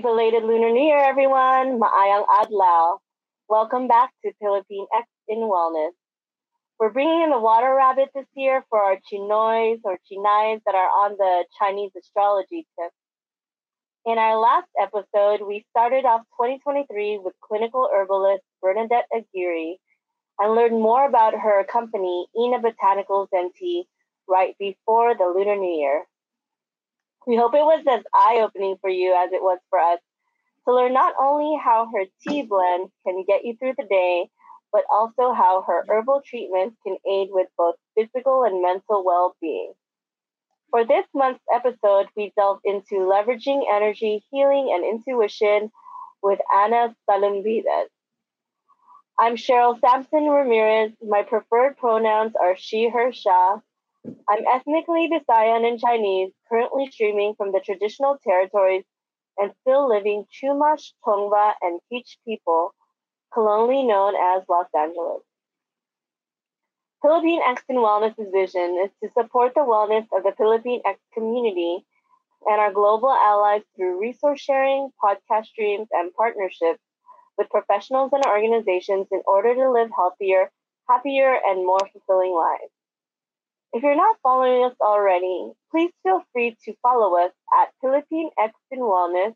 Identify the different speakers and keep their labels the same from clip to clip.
Speaker 1: Belated Lunar New Year, everyone. Maayang Adlaw. Welcome back to Philippine X in Wellness. We're bringing in the water rabbit this year for our Chinoys or Chinays that are on the Chinese astrology tip. In our last episode, we started off 2023 with clinical herbalist Bernadette Aguirre and learned more about her company, Ina Botanicals Tea, right before the Lunar New Year. We hope it was as eye opening for you as it was for us to learn not only how her tea blend can get you through the day, but also how her herbal treatments can aid with both physical and mental well being. For this month's episode, we delved into leveraging energy, healing, and intuition with Anna Salumbides. I'm Cheryl Samson Ramirez. My preferred pronouns are she, her, sha. I'm ethnically Visayan and Chinese, currently streaming from the traditional territories and still living Chumash, Tongva, and Teach people, colonially known as Los Angeles. Philippine X and Wellness's vision is to support the wellness of the Philippine X community and our global allies through resource sharing, podcast streams, and partnerships with professionals and organizations in order to live healthier, happier, and more fulfilling lives. If you're not following us already, please feel free to follow us at Philippine X in Wellness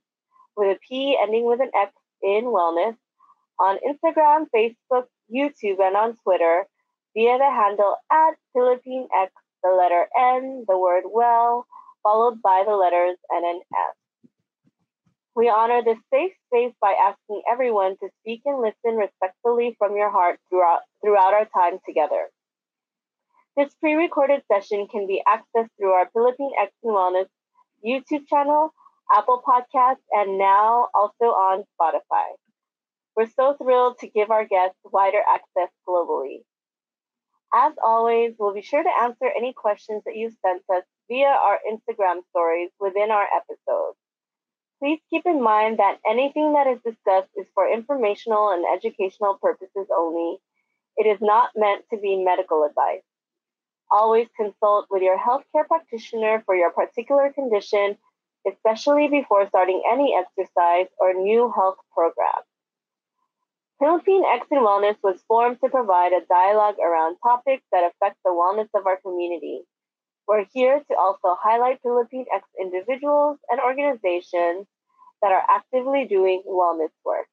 Speaker 1: with a P ending with an X in Wellness on Instagram, Facebook, YouTube, and on Twitter via the handle at Philippine X, the letter N, the word well, followed by the letters N and S. We honor this safe space by asking everyone to speak and listen respectfully from your heart throughout, throughout our time together. This pre-recorded session can be accessed through our Philippine X and Wellness YouTube channel, Apple Podcasts, and now also on Spotify. We're so thrilled to give our guests wider access globally. As always, we'll be sure to answer any questions that you've sent us via our Instagram stories within our episodes. Please keep in mind that anything that is discussed is for informational and educational purposes only. It is not meant to be medical advice. Always consult with your healthcare practitioner for your particular condition, especially before starting any exercise or new health program. Philippine X in Wellness was formed to provide a dialogue around topics that affect the wellness of our community. We're here to also highlight Philippine X individuals and organizations that are actively doing wellness work.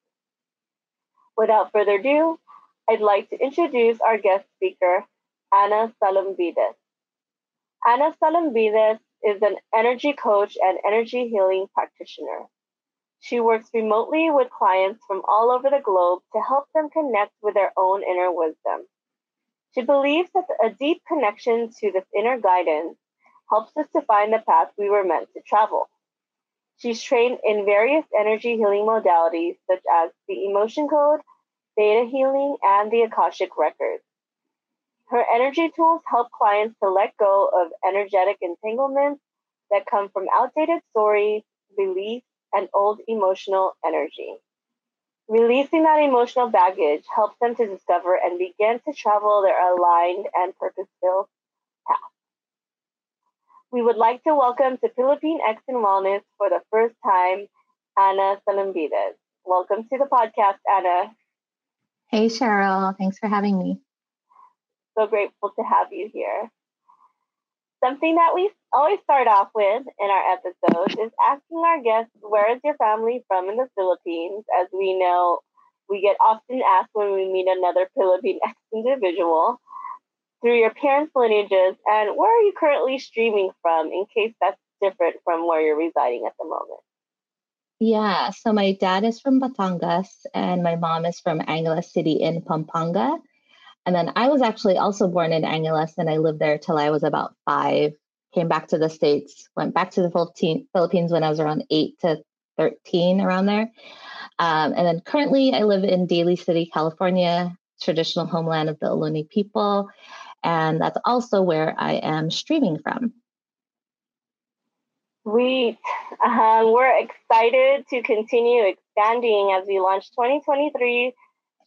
Speaker 1: Without further ado, I'd like to introduce our guest speaker, Anna Salumbides. Anna Salumbides is an energy coach and energy healing practitioner. She works remotely with clients from all over the globe to help them connect with their own inner wisdom. She believes that a deep connection to this inner guidance helps us to find the path we were meant to travel. She's trained in various energy healing modalities such as the emotion code, theta healing, and the Akashic records. Her energy tools help clients to let go of energetic entanglements that come from outdated stories, beliefs, and old emotional energy. Releasing that emotional baggage helps them to discover and begin to travel their aligned and purpose filled path. We would like to welcome to Philippine X and Wellness for the first time, Anna Salumbides. Welcome to the podcast, Anna.
Speaker 2: Hey, Cheryl. Thanks for having me
Speaker 1: so grateful to have you here. Something that we always start off with in our episodes is asking our guests, where is your family from in the Philippines? As we know, we get often asked when we meet another Philippine individual through your parents' lineages and where are you currently streaming from in case that's different from where you're residing at the moment?
Speaker 2: Yeah, so my dad is from Batangas and my mom is from Angeles City in Pampanga. And then I was actually also born in Angeles and I lived there till I was about five. Came back to the States, went back to the Philippines when I was around eight to 13, around there. Um, and then currently I live in Daly City, California, traditional homeland of the Ohlone people. And that's also where I am streaming from.
Speaker 1: Sweet. Um, we're excited to continue expanding as we launch 2023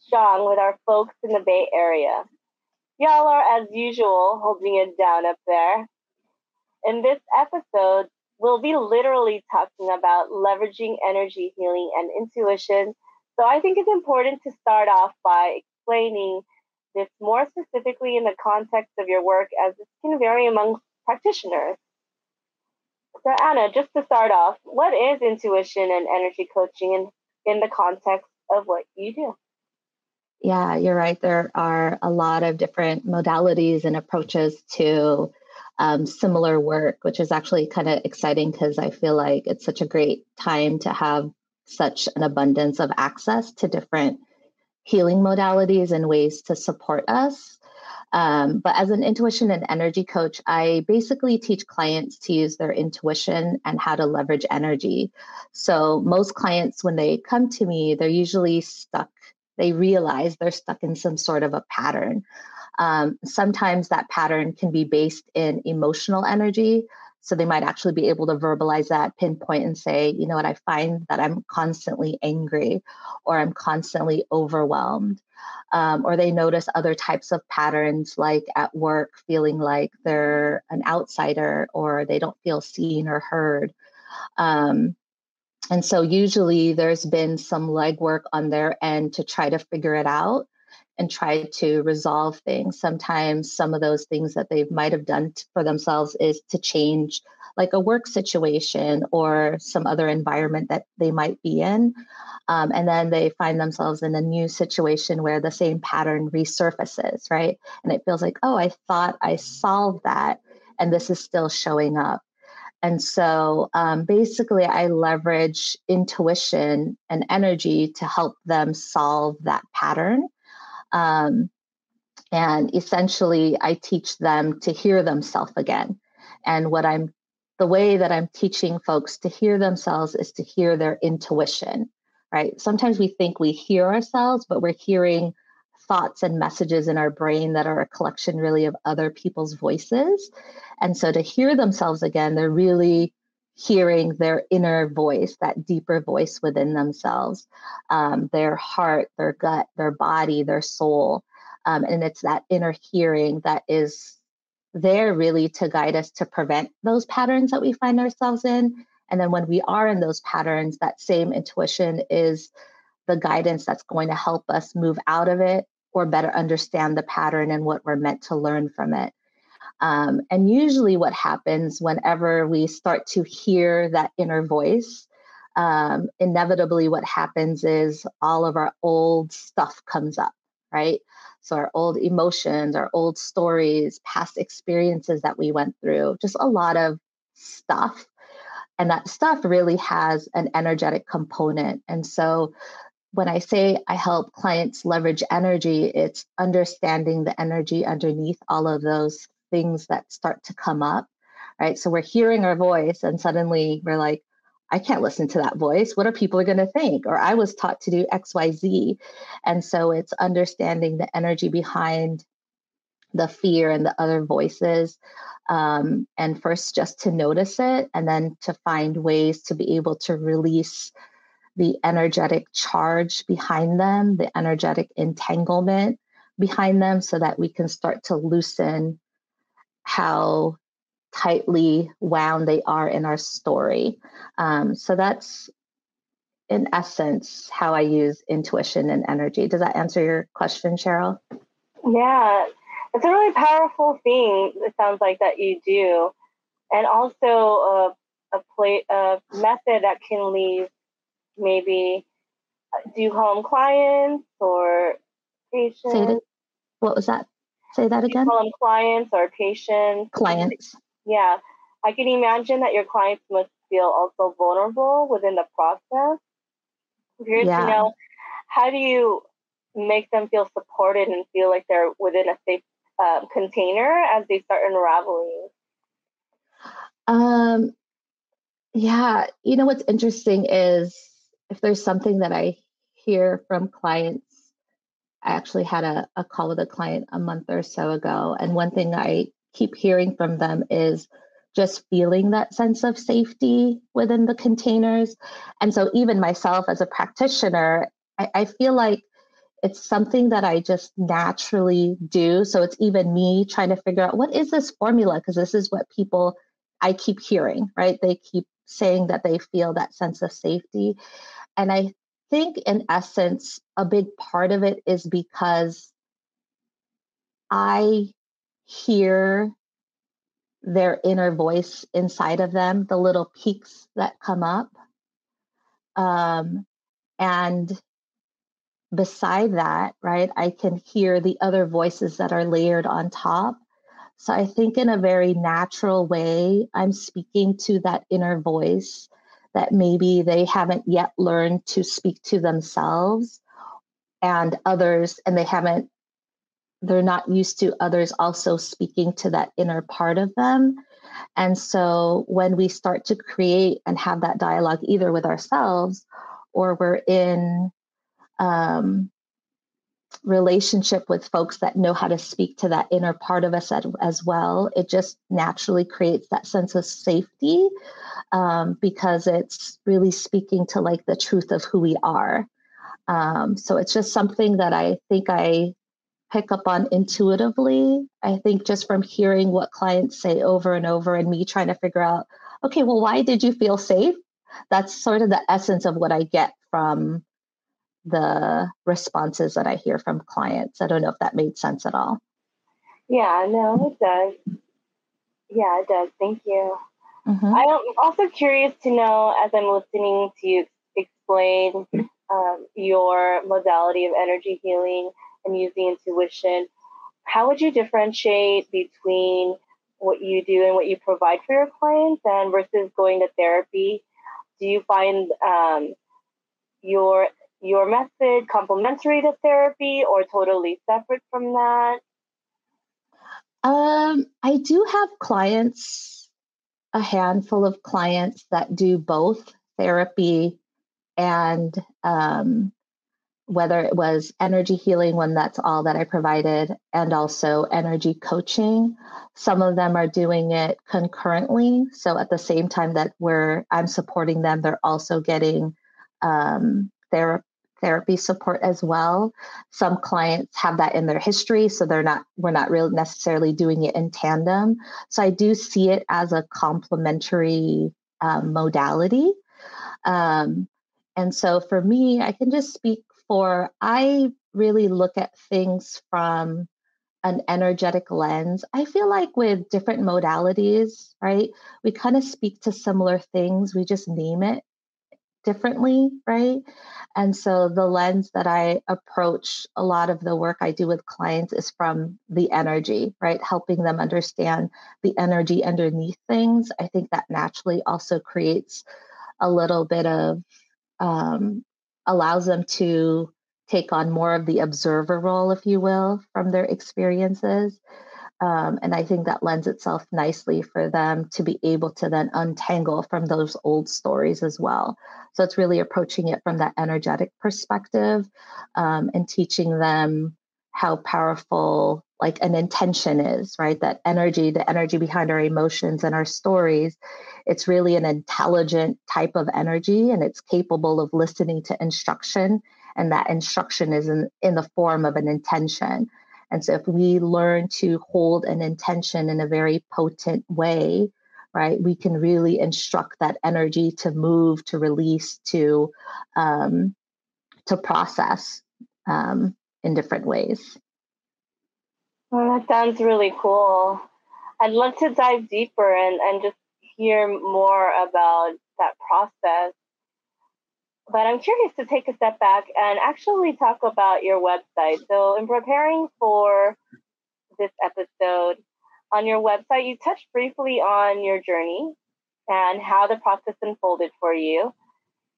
Speaker 1: strong with our folks in the Bay Area. Y'all are, as usual, holding it down up there. In this episode, we'll be literally talking about leveraging energy healing and intuition. So I think it's important to start off by explaining this more specifically in the context of your work as it can vary among practitioners. So Anna, just to start off, what is intuition and energy coaching in, in the context of what you do?
Speaker 2: Yeah, you're right. There are a lot of different modalities and approaches to um, similar work, which is actually kind of exciting because I feel like it's such a great time to have such an abundance of access to different healing modalities and ways to support us. Um, but as an intuition and energy coach, I basically teach clients to use their intuition and how to leverage energy. So, most clients, when they come to me, they're usually stuck. They realize they're stuck in some sort of a pattern. Um, sometimes that pattern can be based in emotional energy. So they might actually be able to verbalize that, pinpoint, and say, you know what, I find that I'm constantly angry or I'm constantly overwhelmed. Um, or they notice other types of patterns, like at work, feeling like they're an outsider or they don't feel seen or heard. Um, and so usually there's been some legwork on their end to try to figure it out and try to resolve things. Sometimes some of those things that they might have done t- for themselves is to change like a work situation or some other environment that they might be in. Um, and then they find themselves in a new situation where the same pattern resurfaces, right? And it feels like, oh, I thought I solved that, and this is still showing up. And so um, basically, I leverage intuition and energy to help them solve that pattern um, and essentially, I teach them to hear themselves again. And what I'm, the way that I'm teaching folks to hear themselves is to hear their intuition, right? Sometimes we think we hear ourselves, but we're hearing thoughts and messages in our brain that are a collection really of other people's voices. And so to hear themselves again, they're really hearing their inner voice, that deeper voice within themselves, um, their heart, their gut, their body, their soul. Um, and it's that inner hearing that is there really to guide us to prevent those patterns that we find ourselves in. And then when we are in those patterns, that same intuition is the guidance that's going to help us move out of it or better understand the pattern and what we're meant to learn from it. Um, and usually, what happens whenever we start to hear that inner voice, um, inevitably, what happens is all of our old stuff comes up, right? So, our old emotions, our old stories, past experiences that we went through, just a lot of stuff. And that stuff really has an energetic component. And so, when I say I help clients leverage energy, it's understanding the energy underneath all of those things that start to come up, right? So we're hearing our voice and suddenly we're like, I can't listen to that voice. What are people going to think? Or I was taught to do XYZ. And so it's understanding the energy behind the fear and the other voices. Um, and first, just to notice it, and then to find ways to be able to release the energetic charge behind them, the energetic entanglement behind them, so that we can start to loosen how tightly wound they are in our story. Um, so that's in essence how I use intuition and energy. Does that answer your question, Cheryl?
Speaker 1: Yeah, it's a really powerful thing. It sounds like that you do, and also a a, play, a method that can leave maybe uh, do home clients or patients.
Speaker 2: What was that? Say that again.
Speaker 1: call them clients or patients.
Speaker 2: Clients.
Speaker 1: Yeah. I can imagine that your clients must feel also vulnerable within the process. Curious yeah. to know how do you make them feel supported and feel like they're within a safe uh, container as they start unraveling?
Speaker 2: Um, yeah, you know what's interesting is if there's something that I hear from clients I actually had a, a call with a client a month or so ago. And one thing I keep hearing from them is just feeling that sense of safety within the containers. And so, even myself as a practitioner, I, I feel like it's something that I just naturally do. So, it's even me trying to figure out what is this formula? Because this is what people I keep hearing, right? They keep saying that they feel that sense of safety. And I think, in essence, a big part of it is because I hear their inner voice inside of them, the little peaks that come up. Um, and beside that, right, I can hear the other voices that are layered on top. So I think in a very natural way, I'm speaking to that inner voice that maybe they haven't yet learned to speak to themselves and others, and they haven't, they're not used to others also speaking to that inner part of them. And so when we start to create and have that dialogue either with ourselves or we're in um, relationship with folks that know how to speak to that inner part of us as, as well, it just naturally creates that sense of safety um, because it's really speaking to like the truth of who we are. Um, so it's just something that I think I pick up on intuitively. I think just from hearing what clients say over and over and me trying to figure out, okay, well, why did you feel safe? That's sort of the essence of what I get from the responses that I hear from clients. I don't know if that made sense at all.
Speaker 1: Yeah, no, it does. Yeah, it does. Thank you. Mm-hmm. I'm also curious to know, as I'm listening to you explain um, your modality of energy healing and using intuition, how would you differentiate between what you do and what you provide for your clients and versus going to therapy? Do you find um, your your method complementary to therapy or totally separate from that?
Speaker 2: Um, I do have clients, a handful of clients that do both therapy and um, whether it was energy healing when that's all that I provided, and also energy coaching. Some of them are doing it concurrently. So at the same time that we're I'm supporting them, they're also getting um, therapy therapy support as well. Some clients have that in their history, so they're not we're not really necessarily doing it in tandem. So I do see it as a complementary um, modality. Um, and so for me, I can just speak for I really look at things from an energetic lens. I feel like with different modalities, right, we kind of speak to similar things, we just name it differently, right? And so the lens that I approach a lot of the work I do with clients is from the energy, right? Helping them understand the energy underneath things. I think that naturally also creates a little bit of, um, allows them to take on more of the observer role, if you will, from their experiences. Um, and I think that lends itself nicely for them to be able to then untangle from those old stories as well. So it's really approaching it from that energetic perspective um, and teaching them how powerful like an intention is, right? That energy, the energy behind our emotions and our stories, it's really an intelligent type of energy and it's capable of listening to instruction. And that instruction is in, in the form of an intention. And so if we learn to hold an intention in a very potent way, right, we can really instruct that energy to move, to release, to um, to process um, in different ways.
Speaker 1: Well, that sounds really cool. I'd love to dive deeper and, and just hear more about that process but I'm curious to take a step back and actually talk about your website. So, in preparing for this episode, on your website, you touched briefly on your journey and how the process unfolded for you.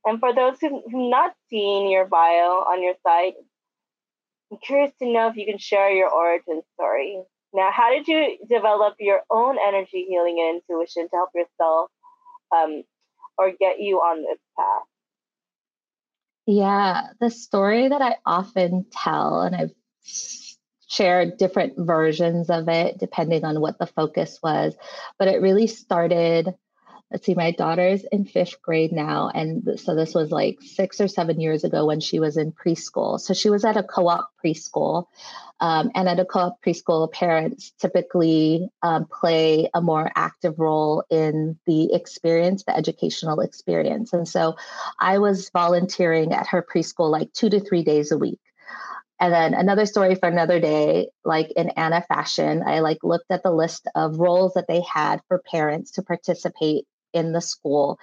Speaker 1: And for those who've not seen your bio on your site, I'm curious to know if you can share your origin story. Now, how did you develop your own energy healing and intuition to help yourself um, or get you on this path?
Speaker 2: Yeah, the story that I often tell, and I've shared different versions of it depending on what the focus was, but it really started let's see, my daughter's in fifth grade now. And so this was like six or seven years ago when she was in preschool. So she was at a co op preschool. Um, and at a co op preschool, parents typically um, play a more active role in the experience, the educational experience. And so I was volunteering at her preschool like two to three days a week. And then another story for another day, like in Anna fashion, I like looked at the list of roles that they had for parents to participate in the school.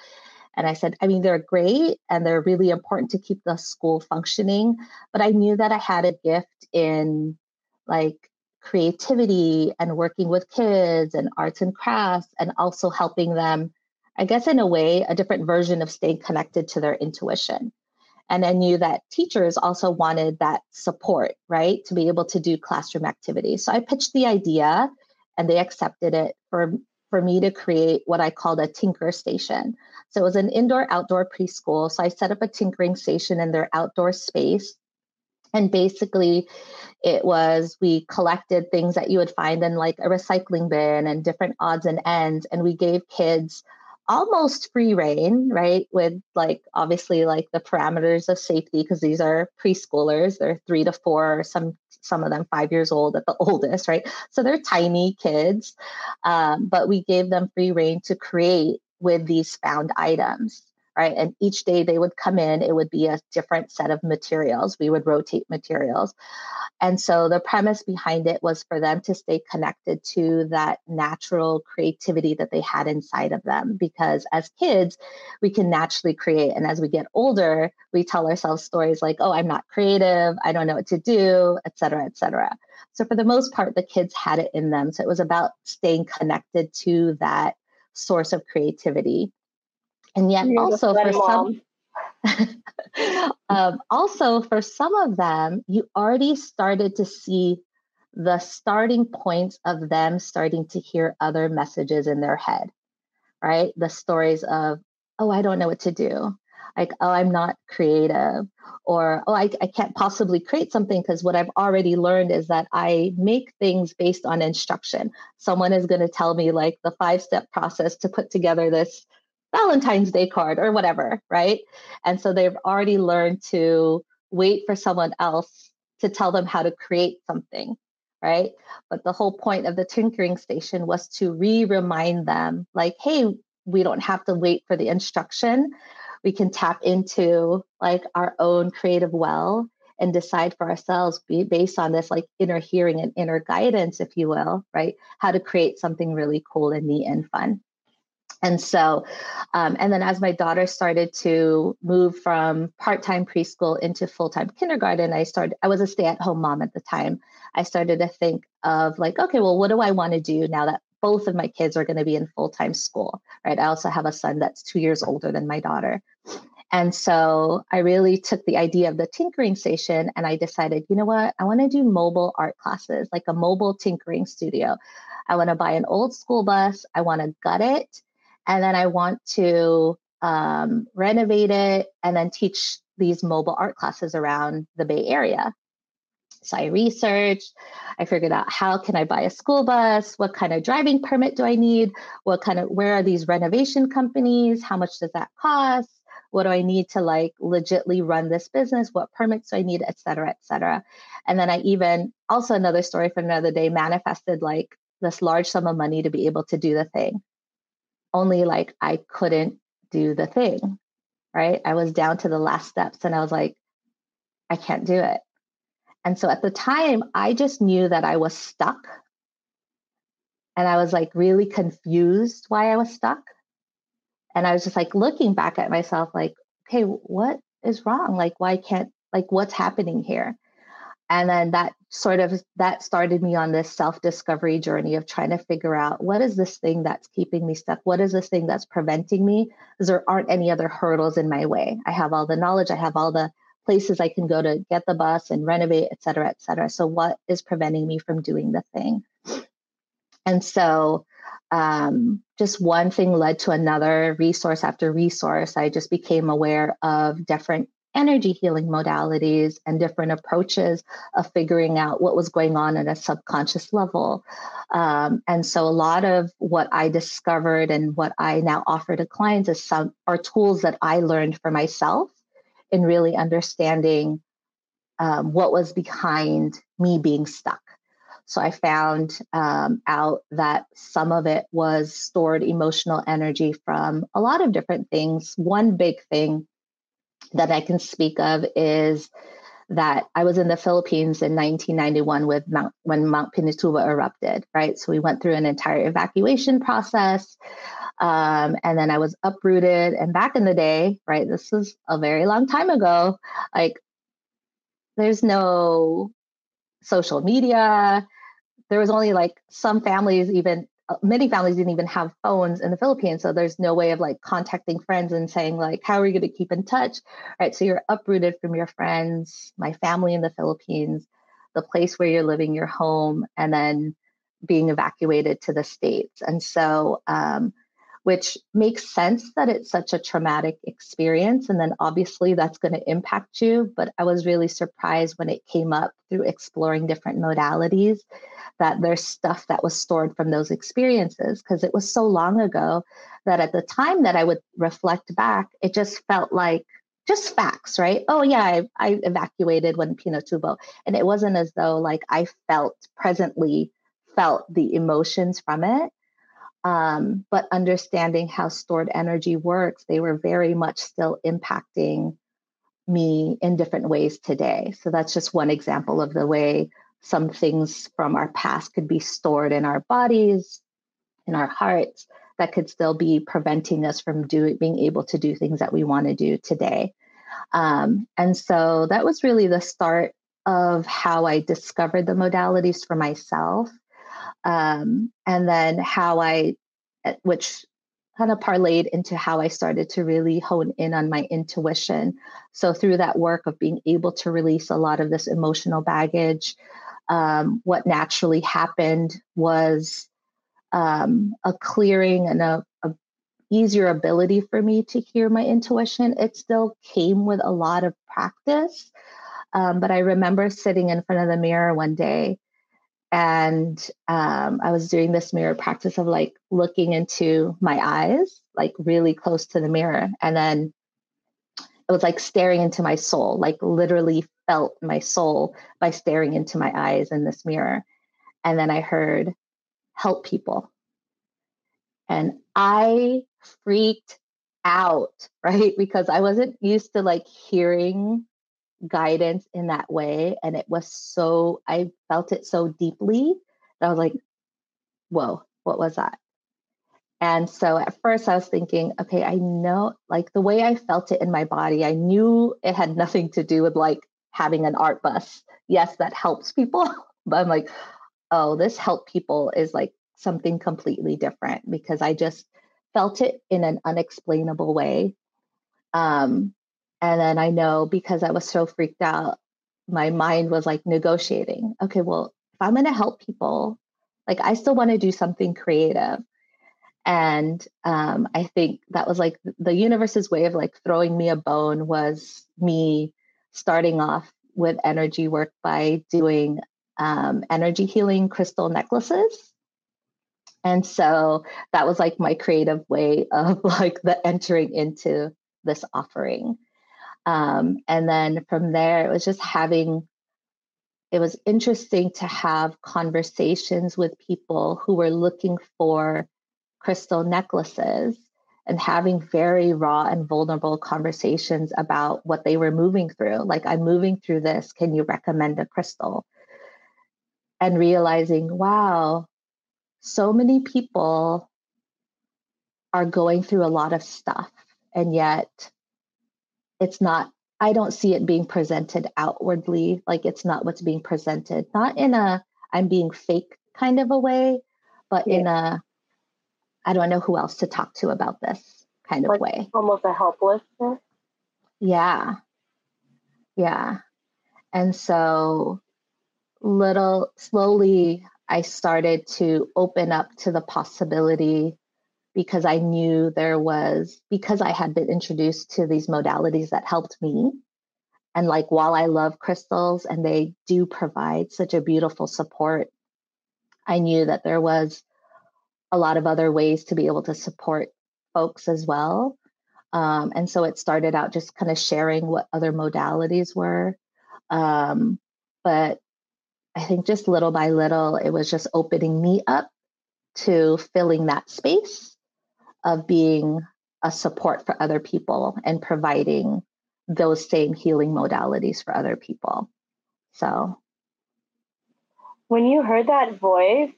Speaker 2: And I said, I mean, they're great and they're really important to keep the school functioning. But I knew that I had a gift in like creativity and working with kids and arts and crafts and also helping them, I guess, in a way, a different version of staying connected to their intuition. And I knew that teachers also wanted that support, right, to be able to do classroom activities. So I pitched the idea and they accepted it for, for me to create what I called a tinker station. So it was an indoor outdoor preschool. So I set up a tinkering station in their outdoor space. And basically, it was we collected things that you would find in like a recycling bin and different odds and ends. And we gave kids almost free reign, right? With like obviously like the parameters of safety because these are preschoolers, they're three to four, some some of them five years old at the oldest, right? So they're tiny kids, um, but we gave them free reign to create with these found items right? And each day they would come in, it would be a different set of materials. We would rotate materials. And so the premise behind it was for them to stay connected to that natural creativity that they had inside of them. Because as kids, we can naturally create. And as we get older, we tell ourselves stories like, oh, I'm not creative, I don't know what to do, et cetera, et cetera. So for the most part, the kids had it in them. So it was about staying connected to that source of creativity. And yet, You're also for some, um, also for some of them, you already started to see the starting points of them starting to hear other messages in their head, right? The stories of, oh, I don't know what to do. Like, oh, I'm not creative. Or, oh, I, I can't possibly create something because what I've already learned is that I make things based on instruction. Someone is going to tell me, like, the five step process to put together this Valentine's Day card or whatever, right? And so they've already learned to wait for someone else to tell them how to create something, right? But the whole point of the tinkering station was to re remind them, like, hey, we don't have to wait for the instruction. We can tap into like our own creative well and decide for ourselves based on this like inner hearing and inner guidance, if you will, right? How to create something really cool and neat and fun. And so, um, and then as my daughter started to move from part time preschool into full time kindergarten, I started, I was a stay at home mom at the time. I started to think of like, okay, well, what do I want to do now that both of my kids are going to be in full time school, right? I also have a son that's two years older than my daughter. And so I really took the idea of the tinkering station and I decided, you know what? I want to do mobile art classes, like a mobile tinkering studio. I want to buy an old school bus. I want to gut it and then I want to um, renovate it and then teach these mobile art classes around the Bay Area. So I researched, I figured out how can I buy a school bus? What kind of driving permit do I need? What kind of where are these renovation companies? How much does that cost? What do I need to like legitly run this business? What permits do I need, et cetera, et cetera. And then I even also another story for another day manifested like this large sum of money to be able to do the thing only like I couldn't do the thing, right? I was down to the last steps and I was like, I can't do it. And so at the time, I just knew that I was stuck. And I was like really confused why I was stuck. And I was just like looking back at myself, like, okay, what is wrong? Like, why can't, like, what's happening here? And then that sort of that started me on this self-discovery journey of trying to figure out what is this thing that's keeping me stuck? What is this thing that's preventing me? Because there aren't any other hurdles in my way. I have all the knowledge i have all the places i can go to get the bus and renovate et cetera et cetera. So what is preventing me from doing the thing? And so um, just one thing led to another resource after resource. I just became aware of different energy healing modalities and different approaches of figuring out what was going on at a subconscious level. Um, and so a lot of what I discovered and what I now offer to clients is some are tools that I learned for myself in really understanding um, what was behind me being stuck. So I found um, out that some of it was stored emotional energy from a lot of different things. One big thing that I can speak of is that I was in the Philippines in 1991 with Mount, when Mount Pinatubo erupted, right? So we went through an entire evacuation process. Um, and then I was uprooted. And back in the day, right, this was a very long time ago, like there's no social media. There was only like some families, even many families didn't even have phones in the Philippines. So there's no way of like contacting friends and saying, like, how are you going to keep in touch? Right. So you're uprooted from your friends, my family in the Philippines, the place where you're living, your home, and then being evacuated to the States. And so, um, which makes sense that it's such a traumatic experience. And then obviously that's going to impact you. But I was really surprised when it came up through exploring different modalities that there's stuff that was stored from those experiences because it was so long ago that at the time that I would reflect back, it just felt like just facts, right? Oh yeah, I, I evacuated when Pinatubo, and it wasn't as though like I felt presently felt the emotions from it. Um, but understanding how stored energy works, they were very much still impacting me in different ways today. So that's just one example of the way some things from our past could be stored in our bodies, in our hearts, that could still be preventing us from doing being able to do things that we want to do today. Um, and so that was really the start of how I discovered the modalities for myself. Um, and then how I, eh, which kind of parlayed into how I started to really hone in on my intuition. So, through that work of being able to release a lot of this emotional baggage, um, what naturally happened was um, a clearing and a, a, easier ability for me to hear my intuition. It still came with a lot of practice, um, but I remember sitting in front of the mirror one day, and um, I was doing this mirror practice of like looking into my eyes, like really close to the mirror, and then it was like staring into my soul, like literally felt my soul by staring into my eyes in this mirror. And then I heard, help people. And I freaked out, right? Because I wasn't used to like hearing guidance in that way. And it was so, I felt it so deeply that I was like, whoa, what was that? And so at first I was thinking, okay, I know like the way I felt it in my body, I knew it had nothing to do with like having an art bus. Yes, that helps people, but I'm like, oh, this help people is like something completely different because I just felt it in an unexplainable way. Um, and then I know because I was so freaked out, my mind was like negotiating. Okay, well, if I'm going to help people, like I still want to do something creative. And um, I think that was like the universe's way of like throwing me a bone was me starting off with energy work by doing um, energy healing crystal necklaces. And so that was like my creative way of like the entering into this offering. Um, and then from there, it was just having, it was interesting to have conversations with people who were looking for crystal necklaces and having very raw and vulnerable conversations about what they were moving through. Like, I'm moving through this. Can you recommend a crystal? And realizing, wow, so many people are going through a lot of stuff, and yet it's not, I don't see it being presented outwardly. Like, it's not what's being presented, not in a I'm being fake kind of a way, but yeah. in a I don't know who else to talk to about this kind of way.
Speaker 1: Almost a helplessness.
Speaker 2: Yeah. Yeah. And so little slowly I started to open up to the possibility because I knew there was because I had been introduced to these modalities that helped me and like while I love crystals and they do provide such a beautiful support, I knew that there was a lot of other ways to be able to support folks as well. Um, and so it started out just kind of sharing what other modalities were. Um, but I think just little by little, it was just opening me up to filling that space of being a support for other people and providing those same healing modalities for other people. So,
Speaker 1: when you heard that voice,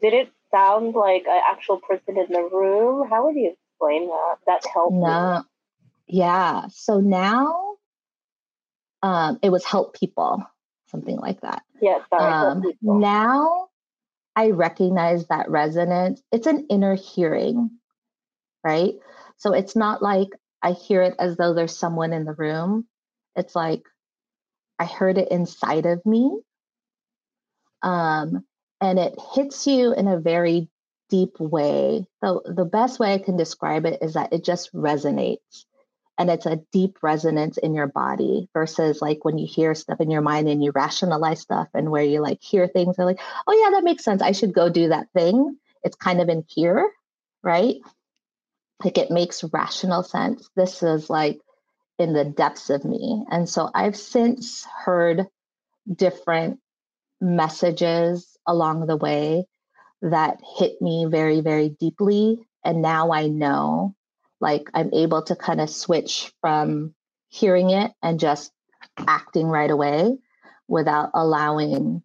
Speaker 1: did it sound like an actual person in the room? How would you explain that? That helped.
Speaker 2: No, yeah. So now, um, it was help people, something like that.
Speaker 1: Yeah, sorry.
Speaker 2: Um, now, I recognize that resonance. It's an inner hearing, right? So it's not like I hear it as though there's someone in the room. It's like I heard it inside of me. Um, and it hits you in a very deep way. So the best way I can describe it is that it just resonates and it's a deep resonance in your body versus like when you hear stuff in your mind and you rationalize stuff and where you like hear things and like, oh yeah, that makes sense. I should go do that thing. It's kind of in here, right? Like it makes rational sense. This is like in the depths of me. And so I've since heard different messages along the way that hit me very, very deeply. And now I know, like, I'm able to kind of switch from hearing it and just acting right away without allowing,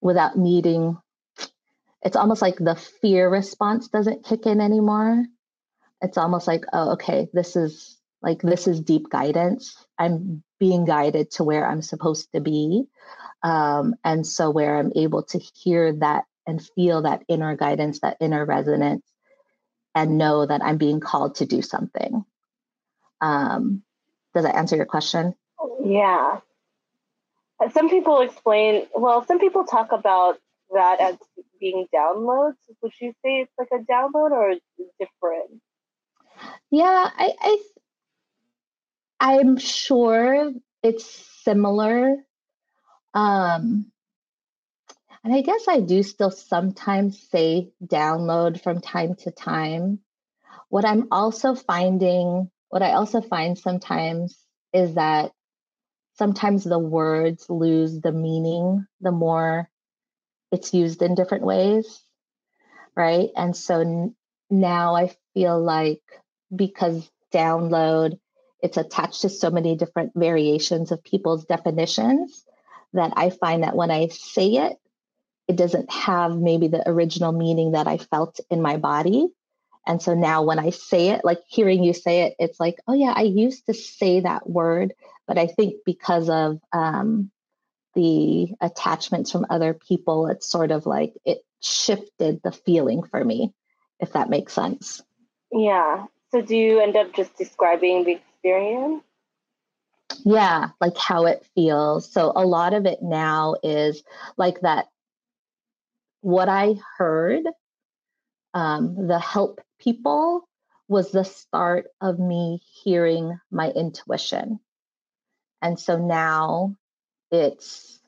Speaker 2: without needing. It's almost like the fear response doesn't kick in anymore it's almost like oh okay this is like this is deep guidance. I'm being guided to where i'm supposed to be um, and so where i'm able to hear that and feel that inner guidance that inner resonance and know that i'm being called to do something. Um, does that answer your question?
Speaker 1: Yeah. Some people explain well some people talk about that as being downloads. Would you say it's like a download or different
Speaker 2: yeah, I, I I'm sure it's similar. Um, and I guess I do still sometimes say download from time to time. What I'm also finding, what I also find sometimes is that sometimes the words lose the meaning the more it's used in different ways. Right. And so n- now I feel like because download it's attached to so many different variations of people's definitions that I find that when I say it, it doesn't have maybe the original meaning that I felt in my body. And so now when I say it, like hearing you say it, it's like, oh yeah, I used to say that word, but I think because of um, the attachments from other people, it's sort of like it shifted the feeling for me, if that makes sense.
Speaker 1: Yeah. So do you end up just describing the experience?
Speaker 2: Yeah, like how it feels. So a lot of it now is like that. What I heard, um, the help people was the start of me hearing my intuition. And so now it's,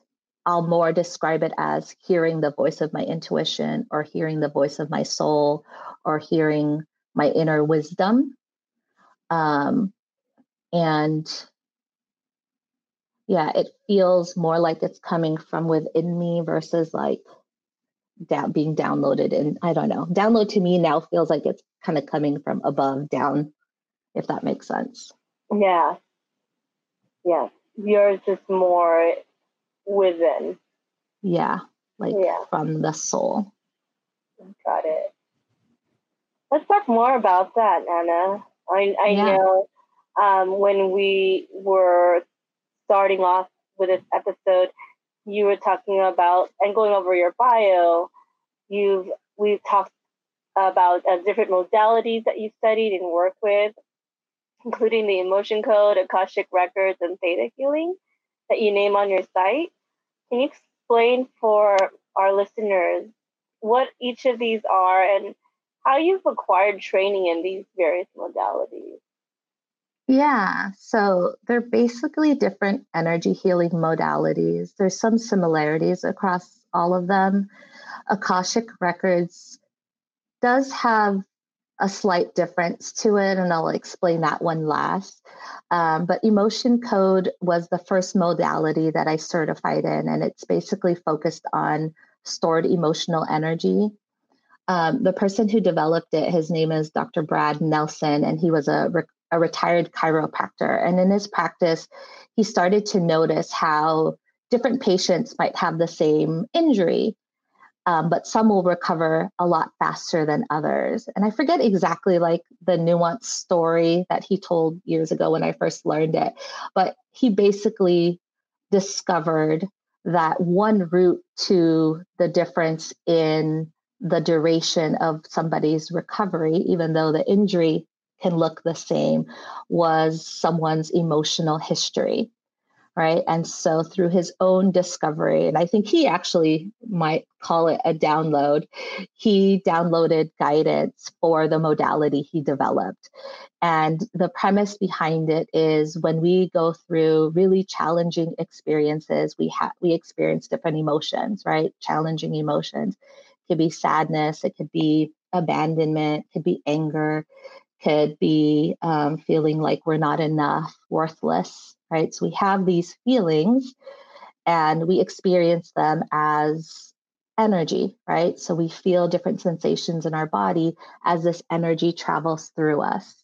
Speaker 2: I'll more describe it as hearing the voice of my intuition or hearing the voice of my soul or hearing my inner wisdom. Um, and yeah, it feels more like it's coming from within me versus like down being downloaded. And I don't know, download to me now feels like it's kind of coming from above down, if that makes sense.
Speaker 1: Yeah. Yeah. Yours is more within.
Speaker 2: Yeah. Like yeah. from the soul.
Speaker 1: Got it. Let's talk more about that, Anna. I, I yeah. know um, when we were starting off with this episode, you were talking about and going over your bio. You've we've talked about uh, different modalities that you studied and work with, including the emotion code, Akashic records, and theta healing that you name on your site. Can you explain for our listeners what each of these are and how you've acquired training in these various modalities.
Speaker 2: Yeah, so they're basically different energy healing modalities. There's some similarities across all of them. Akashic Records does have a slight difference to it, and I'll explain that one last. Um, but Emotion Code was the first modality that I certified in, and it's basically focused on stored emotional energy. Um, the person who developed it, his name is Dr. Brad Nelson, and he was a, re- a retired chiropractor. And in his practice, he started to notice how different patients might have the same injury um, but some will recover a lot faster than others. And I forget exactly like the nuanced story that he told years ago when I first learned it, but he basically discovered that one route to the difference in the duration of somebody's recovery, even though the injury can look the same, was someone's emotional history right? And so through his own discovery, and I think he actually might call it a download, he downloaded guidance for the modality he developed. And the premise behind it is when we go through really challenging experiences, we have we experience different emotions, right? Challenging emotions. Could be sadness, it could be abandonment, could be anger, could be um, feeling like we're not enough, worthless, right? So we have these feelings and we experience them as energy, right? So we feel different sensations in our body as this energy travels through us.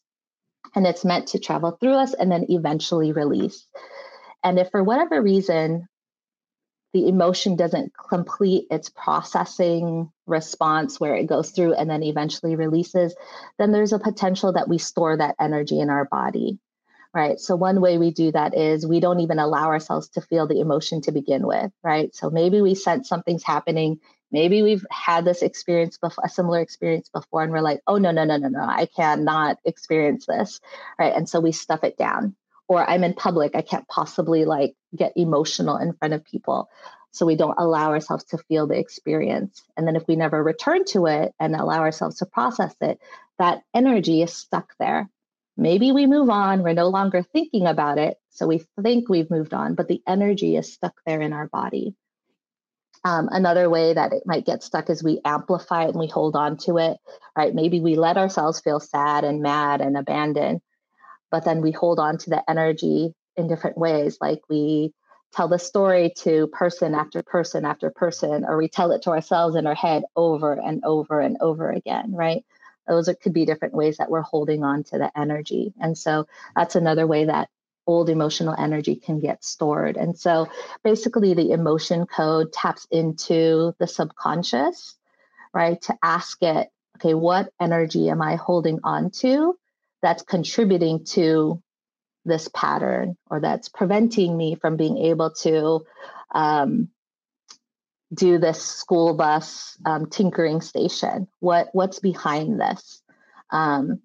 Speaker 2: And it's meant to travel through us and then eventually release. And if for whatever reason the emotion doesn't complete its processing response where it goes through and then eventually releases, then there's a potential that we store that energy in our body right? So, one way we do that is we don't even allow ourselves to feel the emotion to begin with, right? So, maybe we sense something's happening. Maybe we've had this experience before, a similar experience before, and we're like, oh, no, no, no, no, no, I cannot experience this, right? And so we stuff it down. Or I'm in public, I can't possibly like get emotional in front of people. So we don't allow ourselves to feel the experience. And then if we never return to it and allow ourselves to process it, that energy is stuck there Maybe we move on, we're no longer thinking about it. So we think we've moved on, but the energy is stuck there in our body. Um, another way that it might get stuck is we amplify it and we hold on to it, right? Maybe we let ourselves feel sad and mad and abandoned, but then we hold on to the energy in different ways. Like we tell the story to person after person after person, or we tell it to ourselves in our head over and over and over again, right? those are, could be different ways that we're holding on to the energy. And so that's another way that old emotional energy can get stored. And so basically, the emotion code taps into the subconscious, right? To ask it, okay, what energy am I holding on to that's contributing to this pattern or that's preventing me from being able to um, do this school bus um, tinkering station? What what's behind this? Um,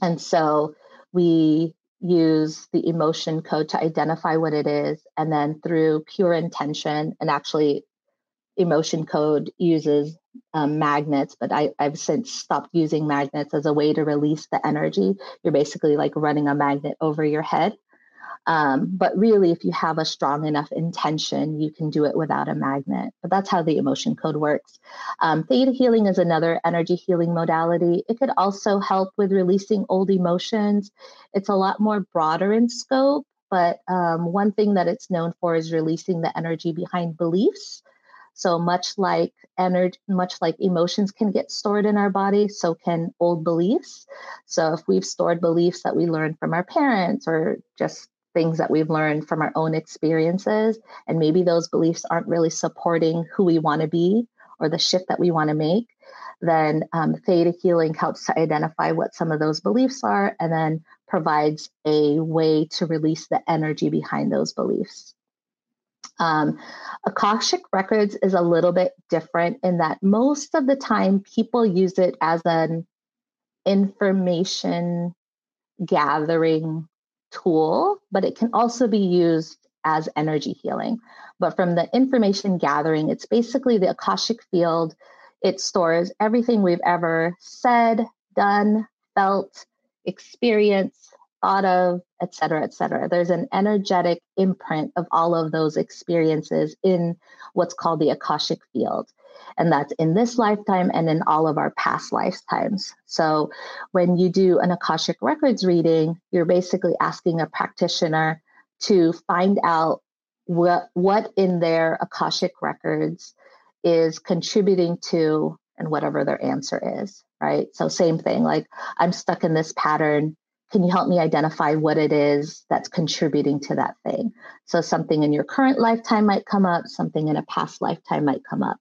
Speaker 2: and so we use the emotion code to identify what it is, and then through pure intention, and actually, emotion code uses um, magnets, but I, I've since stopped using magnets as a way to release the energy. You're basically like running a magnet over your head. Um, but really, if you have a strong enough intention, you can do it without a magnet. But that's how the emotion code works. Um, theta healing is another energy healing modality. It could also help with releasing old emotions. It's a lot more broader in scope, but um, one thing that it's known for is releasing the energy behind beliefs. So much like energy, much like emotions can get stored in our body, so can old beliefs. So if we've stored beliefs that we learned from our parents or just things that we've learned from our own experiences. And maybe those beliefs aren't really supporting who we want to be or the shift that we want to make. Then um, theta healing helps to identify what some of those beliefs are and then provides a way to release the energy behind those beliefs. Um, Akashic Records is a little bit different in that most of the time people use it as an information gathering tool, but it can also be used as energy healing. But from the information gathering, it's basically the Akashic field. It stores everything we've ever said, done, felt, experienced, thought of, et cetera, et cetera. There's an energetic imprint of all of those experiences in what's called the Akashic field. And that's in this lifetime and in all of our past lifetimes. So when you do an Akashic Records reading, you're basically asking a practitioner to find out what, what in their Akashic Records is contributing to and whatever their answer is, right? So, same thing, like I'm stuck in this pattern. Can you help me identify what it is that's contributing to that thing? So, something in your current lifetime might come up, something in a past lifetime might come up.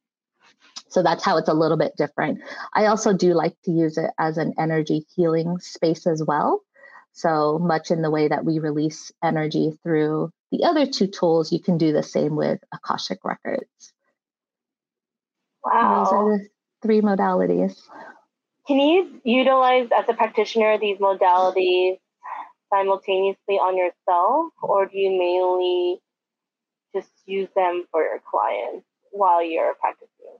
Speaker 2: So, that's how it's a little bit different. I also do like to use it as an energy healing space as well. So, much in the way that we release energy through the other two tools, you can do the same with Akashic Records.
Speaker 1: Wow.
Speaker 2: Those are the three modalities.
Speaker 1: Can you utilize as a practitioner these modalities simultaneously on yourself, or do you mainly just use them for your clients while you're practicing?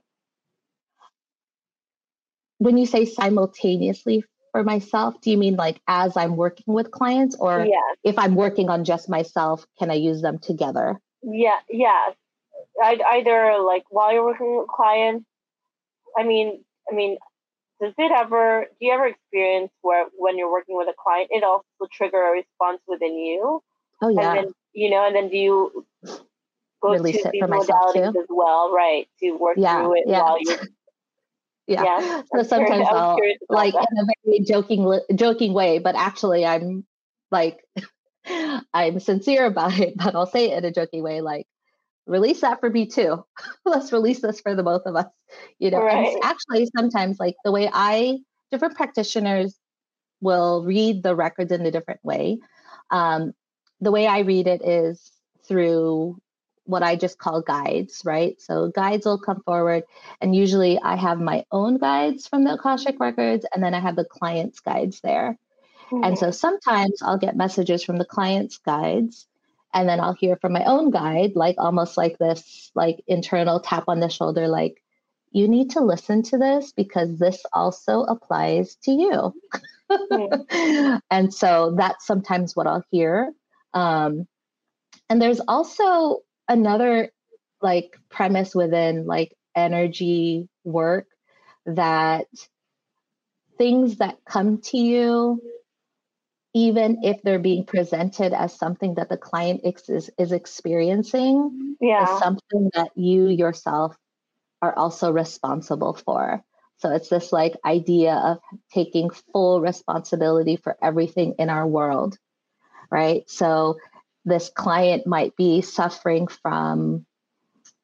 Speaker 2: When you say simultaneously for myself, do you mean like as I'm working with clients, or
Speaker 1: yes.
Speaker 2: if I'm working on just myself, can I use them together?
Speaker 1: Yeah, yes. I'd either like while you're working with clients I mean, I mean, does it ever? Do you ever experience where when you're working with a client, it also trigger a response within you?
Speaker 2: Oh yeah.
Speaker 1: And then you know, and then do you go
Speaker 2: Release
Speaker 1: to
Speaker 2: it
Speaker 1: these
Speaker 2: for myself
Speaker 1: modalities
Speaker 2: too?
Speaker 1: as well, right? To work
Speaker 2: Yeah,
Speaker 1: through it
Speaker 2: yeah.
Speaker 1: while you're
Speaker 2: yeah.
Speaker 1: yeah.
Speaker 2: So sometimes
Speaker 1: I'm
Speaker 2: I'll like
Speaker 1: that.
Speaker 2: in a very joking joking way, but actually I'm like I'm sincere about it, but I'll say it in a joking way, like release that for me too. Let's release this for the both of us. You know,
Speaker 1: Right.
Speaker 2: actually sometimes like the way I different practitioners will read the records in a different way. Um, the way I read it is through what I just call guides, right? So guides will come forward, and usually I have my own guides from the Akashic records, and then I have the client's guides there. And so sometimes I'll get messages from the client's guides, and then I'll hear from my own guide, like almost like this, like internal tap on the shoulder, like, you need to listen to this because this also applies to you. and so that's sometimes what I'll hear. Um, and there's also another like premise within like energy work that things that come to you even if they're being presented as something that the client ex- is, is experiencing
Speaker 1: yeah.
Speaker 2: is something that you yourself are also responsible for. So it's this like idea of taking full responsibility for everything in our world right? So this client might be suffering from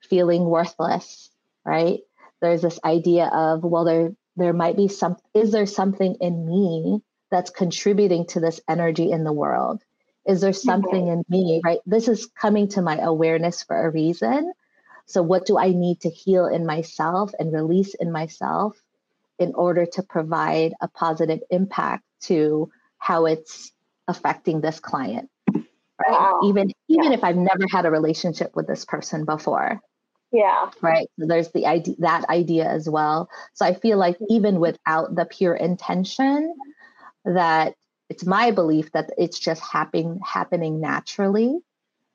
Speaker 2: feeling worthless right? There's this idea of well there there might be some is there something in me that's contributing to this energy in the world? Is there something in me right? This is coming to my awareness for a reason. So what do i need to heal in myself and release in myself in order to provide a positive impact to how it's affecting this client right?
Speaker 1: Wow.
Speaker 2: even even if i've never had a relationship with this person before.
Speaker 1: Yeah.
Speaker 2: right? So there's the idea that idea as well. So i feel like even without the pure intention that it's my belief that it's just happening happening naturally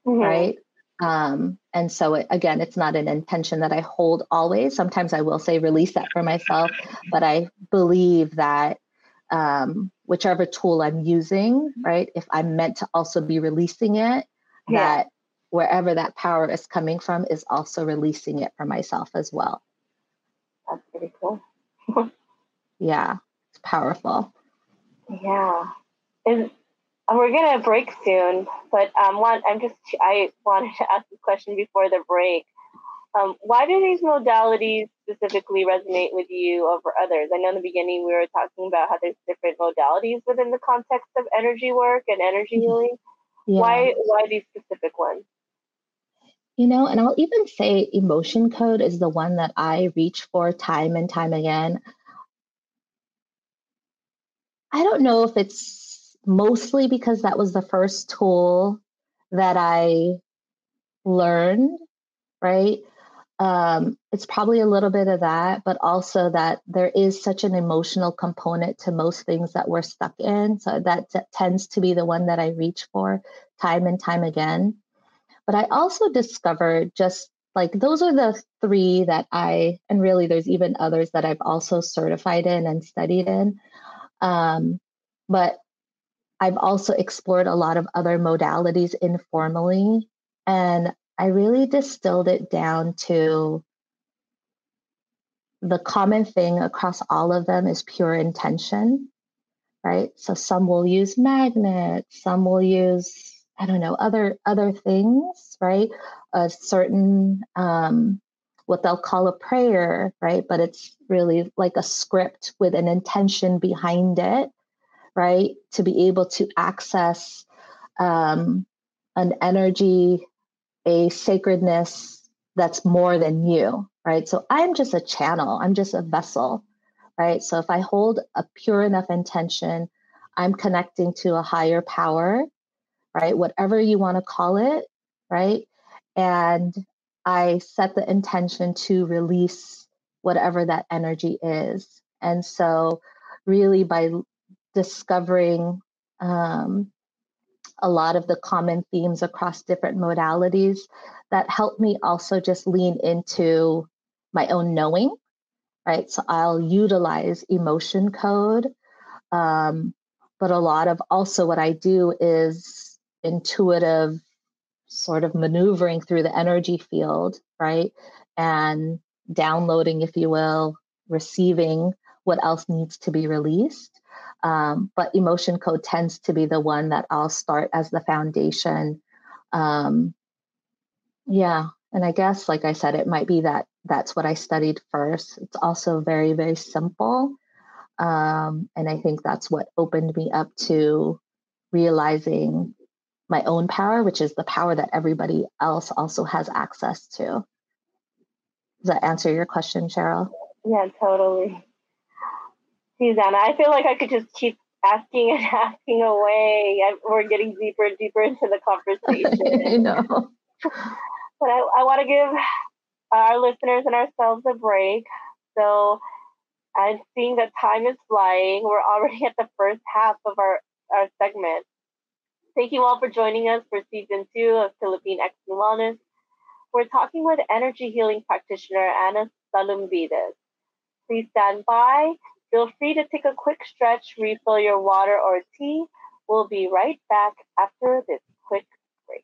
Speaker 1: Mhm.
Speaker 2: right um and so it, again it's not an intention that i hold always sometimes i will say release that for myself but i believe that um whichever tool i'm using right if i'm meant to also be releasing it
Speaker 1: Yeah.
Speaker 2: that wherever that power is coming from is also releasing it for myself as well
Speaker 1: That's pretty cool.
Speaker 2: yeah it's powerful
Speaker 1: Yeah. Uh, we're gonna break soon, but um, one I'm just I wanted to ask a question before the break. Um, why do these modalities specifically resonate with you over others? I know in the beginning we were talking about how there's different modalities within the context of energy work and energy
Speaker 2: Mhm.
Speaker 1: healing.
Speaker 2: yeah
Speaker 1: Why why these specific ones?
Speaker 2: You know, and I'll even say emotion code is the one that I reach for time and time again. I don't know if it's mostly because that was the first tool that I learned, right? um, it's probably a little bit of that, but also that there is such an emotional component to most things that we're stuck in. So that t- tends to be the one that I reach for time and time again. But I also discovered just like those are the three that I, and really there's even others that I've also certified in and studied in. Um, but I've also explored a lot of other modalities informally. And I really distilled it down to the common thing across all of them is pure intention, right? So some will use magnets, some will use I don't know other other things, right? A certain um, what they'll call a prayer, right? But it's really like a script with an intention behind it, right? To be able to access um, an energy a sacredness that's more than you, right? So I'm just a channel, I'm just a vessel, right? So if I hold a pure enough intention, I'm connecting to a higher power, right? Whatever you want to call it, right? And I set the intention to release whatever that energy is. And so, really, by discovering um, a lot of the common themes across different modalities that help me also just lean into my own knowing, right? So I'll utilize emotion code. Um, but a lot of also what I do is intuitive sort of maneuvering through the energy field, right? And downloading, if you will, receiving what else needs to be released. Um, but emotion code tends to be the one that I'll start as the foundation. Um, yeah, and I guess, like I said, it might be that that's what I studied first. It's also very, very simple. Um, and I think that's what opened me up to realizing my own power, which is the power that everybody else also has access to. Does that answer your question, Cheryl?
Speaker 1: Yeah, totally. Susanna. I feel like I could just keep asking and asking away. I, we're getting deeper and deeper into the conversation.
Speaker 2: I know.
Speaker 1: But I, I want to give our listeners and ourselves a break. So I'm seeing that time is flying. We're already at the first half of our, our segment. Thank you all for joining us for season two of Philippine X Wellness. We're talking with energy healing practitioner Anna Salumbides. Please stand by Feel free to take a quick stretch, refill your water or tea. We'll be right back after this quick break.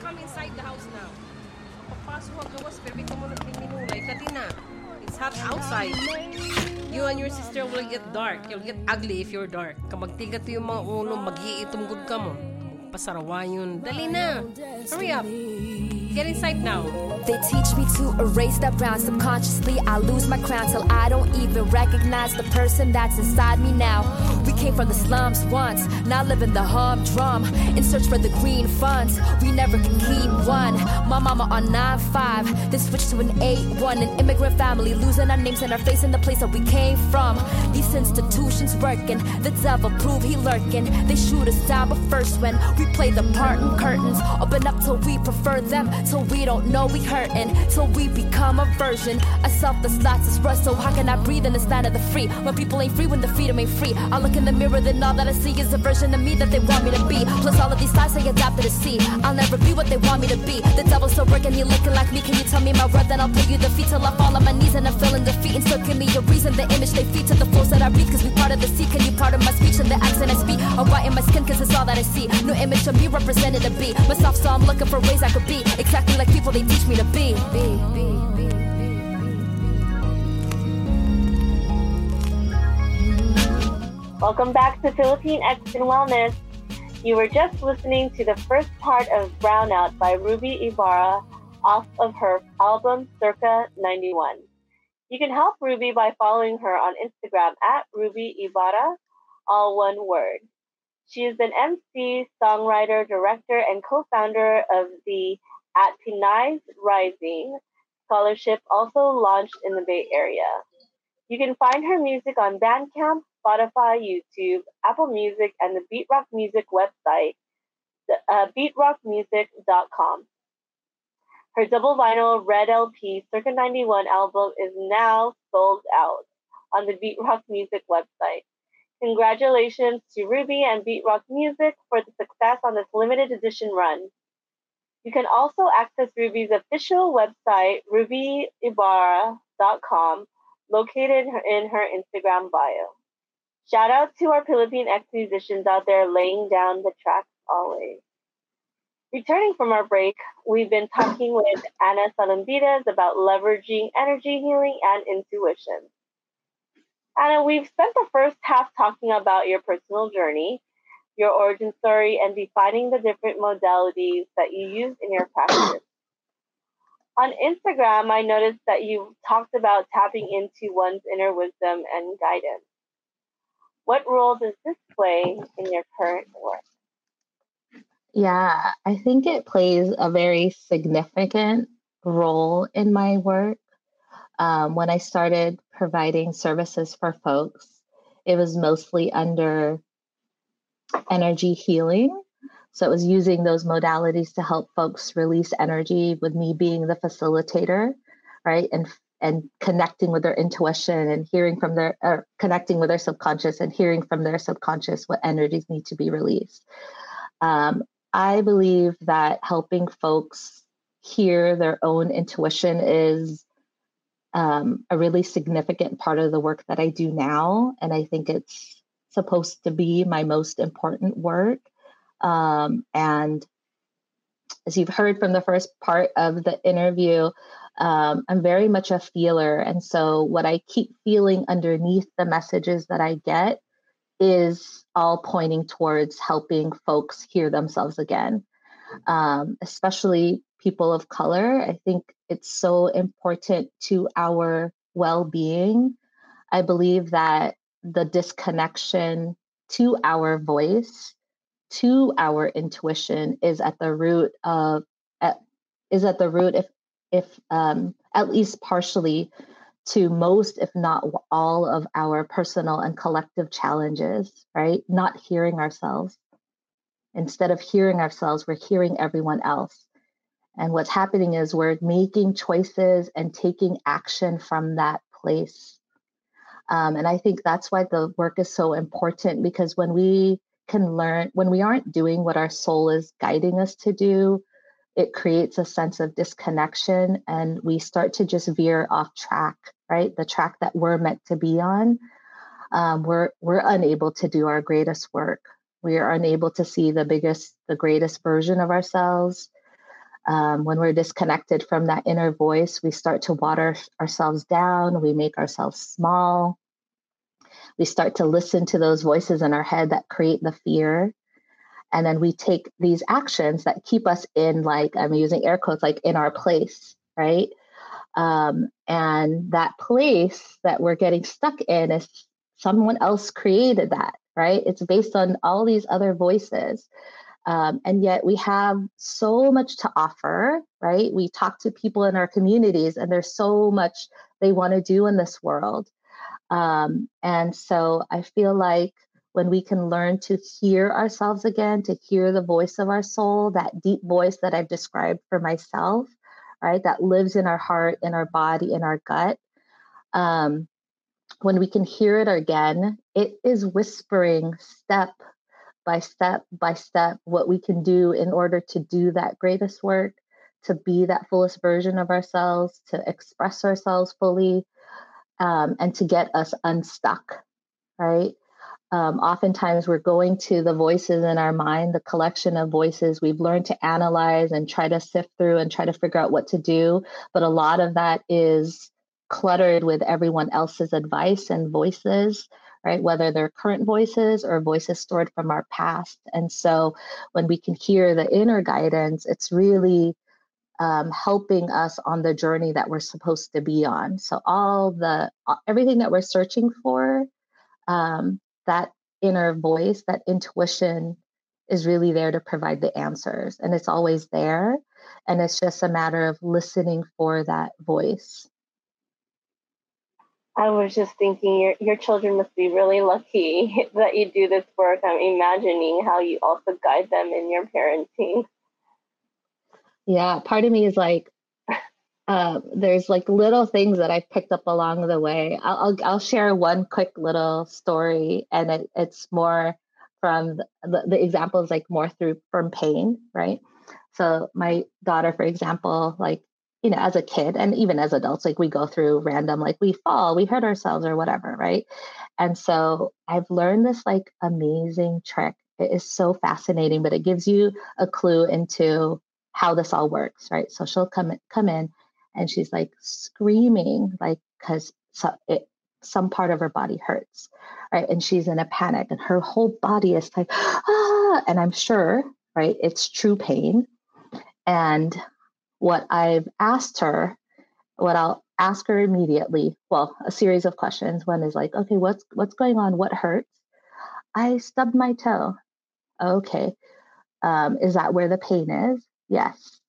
Speaker 3: Come inside the house now. Papasok ka gawas, pero ito mo nagminulay. Katina, it's hot outside. You and your sister will get dark. You'll get ugly if you're dark. Kamagtigat yung mga ulo, mag-iitom good ka mo. Pasarawa yun. Dali na. Hurry up. Get inside now.
Speaker 4: They teach me to erase that brown. Subconsciously, I lose my crown till I don't even recognize the person that's inside me now. We came from the slums once, now live in the humdrum. In search for the green funds, we never can keep one. My mama on 9-5, then switched to an 8-1. An immigrant family, losing our names and our face in the place that we came from. These institutions working, the devil prove he lurking. They shoot us down, but first when we play the part in curtains, open up till we prefer them till we don't know we hurting, till we become a version of self that slots us rust. So how can I breathe in this land of the free when people ain't free when the freedom ain't free? I look in the mirror, then all that I see is a version of me that they want me to be. Plus all of these lies I adapted to see. I'll never be what they want me to be. The devil's still working, you looking like me. Can you tell me my worth? Then I'll pay you the till I fall on my knees and I'm feeling defeat. And still give me a reason. The image they feed to the fools that I breathe. Cause we part of the sea. Can you part of my speech and the accent I speak? I'm white in my skin cause it's all that I see. No image of me represented to be. Myself, so I'm looking for ways I could be exactly like people they teach me to be. be, be, be.
Speaker 1: Welcome back to Philippine X and Wellness. You were just listening to the first part of Brownout by Ruby Ibarra off of her album Circa 91. You can help Ruby by following her on Instagram at Ruby Ibarra all one word. She is an MC, songwriter, director, and co founder of the At Pinay's Rising scholarship, also launched in the Bay Area. You can find her music on Bandcamp, Spotify, YouTube, Apple Music, and the Beatrock Music website, uh, beatrockmusic.com. Her double vinyl Red LP Circa 91 album is now sold out on the Beatrock Music website. Congratulations to Ruby and Beatrock Music for the success on this limited edition run. You can also access Ruby's official website, rubyibarra.com, located in her Instagram bio. Shout out to our Philippine ex musicians out there laying down the tracks always. Returning from our break, we've been talking with Anna Salumbides about leveraging energy healing and intuition. Anna, we've spent the first half talking about your personal journey, your origin story, and defining the different modalities that you use in your practice. On Instagram, I noticed that you talked about tapping into one's inner wisdom and guidance. What role does this play in your current work?
Speaker 2: Yeah, I think it plays a very significant role in my work. Um, when I started providing services for folks, it was mostly under energy healing. So it was using those modalities to help folks release energy with me being the facilitator, right? And and connecting with their intuition and hearing from their or connecting with their subconscious and hearing from their subconscious what energies need to be released. Um, I believe that helping folks hear their own intuition is um, a really significant part of the work that I do now. And I think it's supposed to be my most important work. Um, and as you've heard from the first part of the interview, um, I'm very much a feeler. And so, what I keep feeling underneath the messages that I get is all pointing towards helping folks hear themselves again, um, especially people of color. I think it's so important to our well being. I believe that the disconnection to our voice, to our intuition, is at the root of, is at the root, if, if um, at least partially, to most, if not all, of our personal and collective challenges, right? Not hearing ourselves. Instead of hearing ourselves, we're hearing everyone else. And what's happening is we're making choices and taking action from that place. Um, and I think that's why the work is so important because when we can learn, when we aren't doing what our soul is guiding us to do, it creates a sense of disconnection and we start to just veer off track right? The track that we're meant to be on. Um, we're we're unable to do our greatest work. We are unable to see the biggest the greatest version of ourselves. Um, when we're disconnected from that inner voice we start to water ourselves down we make ourselves small. We start to listen to those voices in our head that create the fear and then we take these actions that keep us in like i'm using air quotes like in our place right? Um, and that place that we're getting stuck in is someone else created that right? It's based on all these other voices. Um, and yet we have so much to offer right? We talk to people in our communities and there's so much they want to do in this world. Um, and so i feel like when we can learn to hear ourselves again, to hear the voice of our soul, that deep voice that I've described for myself, right, that lives in our heart, in our body, in our gut. Um, when we can hear it again, it is whispering step by step by step what we can do in order to do that greatest work, to be that fullest version of ourselves, to express ourselves fully, um, and to get us unstuck, right? Um, oftentimes, we're going to the voices in our mind, the collection of voices we've learned to analyze and try to sift through and try to figure out what to do. But a lot of that is cluttered with everyone else's advice and voices, right? Whether they're current voices or voices stored from our past. And so, when we can hear the inner guidance, it's really um, helping us on the journey that we're supposed to be on. So all the everything that we're searching for um, that inner voice, that intuition is really there to provide the answers. And it's always there. And it's just a matter of listening for that voice.
Speaker 1: I was just thinking your your children must be really lucky that you do this work. I'm imagining how you also guide them in your parenting.
Speaker 2: Yeah, part of me is like, uh, there's like little things that I've picked up along the way. I'll I'll, I'll share one quick little story, and it, it's more from the, the, the example is like more through from pain, right? So my daughter, for example, like you know, as a kid and even as adults, like we go through random, like we fall, we hurt ourselves or whatever, right? And so I've learned this like amazing trick. It is so fascinating, but it gives you a clue into how this all works, right? So she'll come come in and she's like screaming, like because so some part of her body hurts, right? And she's in a panic, and her whole body is like ah, and I'm sure, right? It's true pain, and what I've asked her, what I'll ask her immediately, well, a series of questions. One is like, okay, what's what's going on? What hurts? I stubbed my toe. Okay. Um, is that where the pain is? Yes.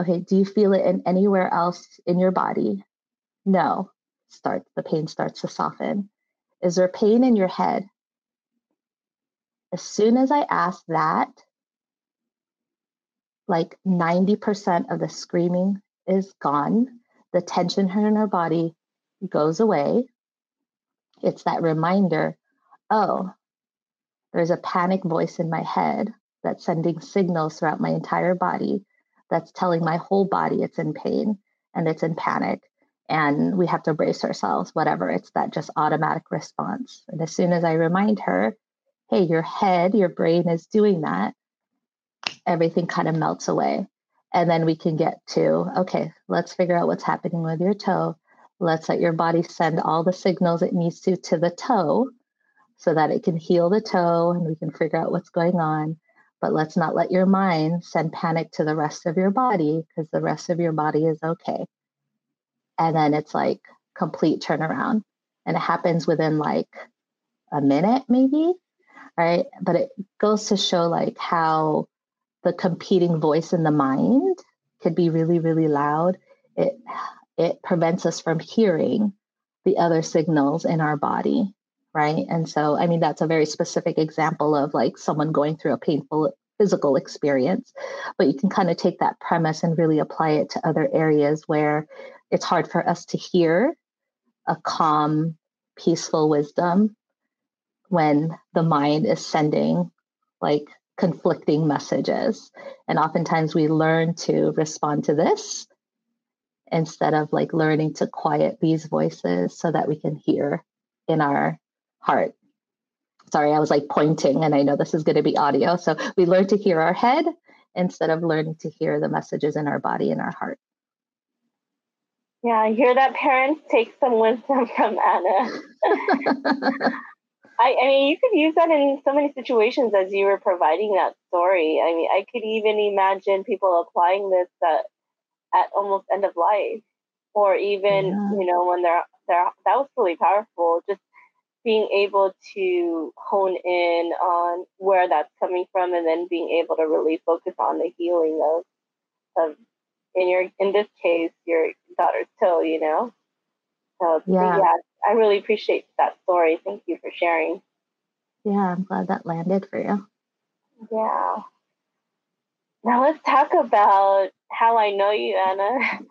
Speaker 2: Okay. Do you feel it in anywhere else in your body? No. Start the pain starts to soften. Is there pain in your head? As soon as I ask that, like 90% of the screaming is gone. The tension in her body goes away. It's that reminder oh, there's a panic voice in my head that's sending signals throughout my entire body that's telling my whole body it's in pain and it's in panic and we have to brace ourselves, whatever. It's that just automatic response. And as soon as I remind her, hey, your head, your brain is doing that, everything kind of melts away. And then we can get to, okay, let's figure out what's happening with your toe. Let's let your body send all the signals it needs to to the toe so that it can heal the toe and we can figure out what's going on. But let's not let your mind send panic to the rest of your body because the rest of your body is okay. And then it's like complete turnaround. And it happens within like a minute, maybe, right? But it goes to show like how the competing voice in the mind could be really, really loud. It it prevents us from hearing the other signals in our body, right? And so, I mean, that's a very specific example of like someone going through a painful physical experience, but you can kind of take that premise and really apply it to other areas where it's hard for us to hear a calm, peaceful wisdom when the mind is sending like conflicting messages. And oftentimes we learn to respond to this instead of like learning to quiet these voices so that we can hear in our heart. Sorry, I was like pointing, and I know this is going to be audio. So we learn to hear our head instead of learning to hear the messages in our body and our heart.
Speaker 1: Yeah, I hear that parents take some wisdom from Anna. I, I mean, you could use that in so many situations as you were providing that story. I mean, I could even imagine people applying this at, at almost end of life, or even yeah. you know when they're they're that was really powerful. Just being able to hone in on where that's coming from, and then being able to really focus on the healing of of in your in this case your daughter's toe. You know, so yeah. yeah I really appreciate that story. Thank you for sharing.
Speaker 2: Yeah, I'm glad that landed for you.
Speaker 1: Yeah. Now let's talk about how I know you, Anna.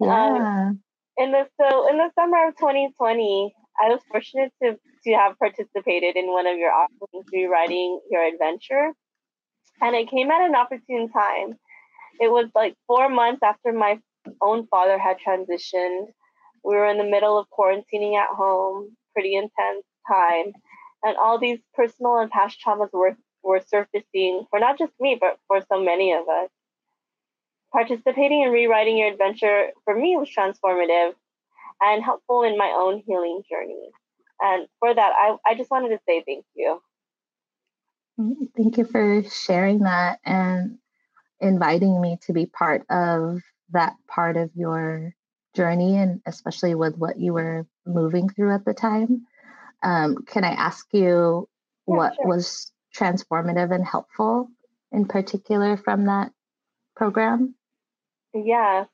Speaker 2: Yeah. Um,
Speaker 1: in the so in the summer of 2020, I was fortunate to to have participated in one of your offerings rewriting your adventure, and it came at an opportune time. It was like four months after my own father had transitioned, we were in the middle of quarantining at home, pretty intense time, and all these personal and past traumas were were surfacing for not just me, but for so many of us. Participating in rewriting your adventure for me was transformative and helpful in my own healing journey. And for that, I, I just wanted to say thank you.
Speaker 2: Mm, thank you for sharing that and inviting me to be part of that part of your journey and especially with what you were moving through at the time. Um, can I ask you what
Speaker 1: sure.
Speaker 2: was transformative and helpful in particular from that program?
Speaker 1: Yeah.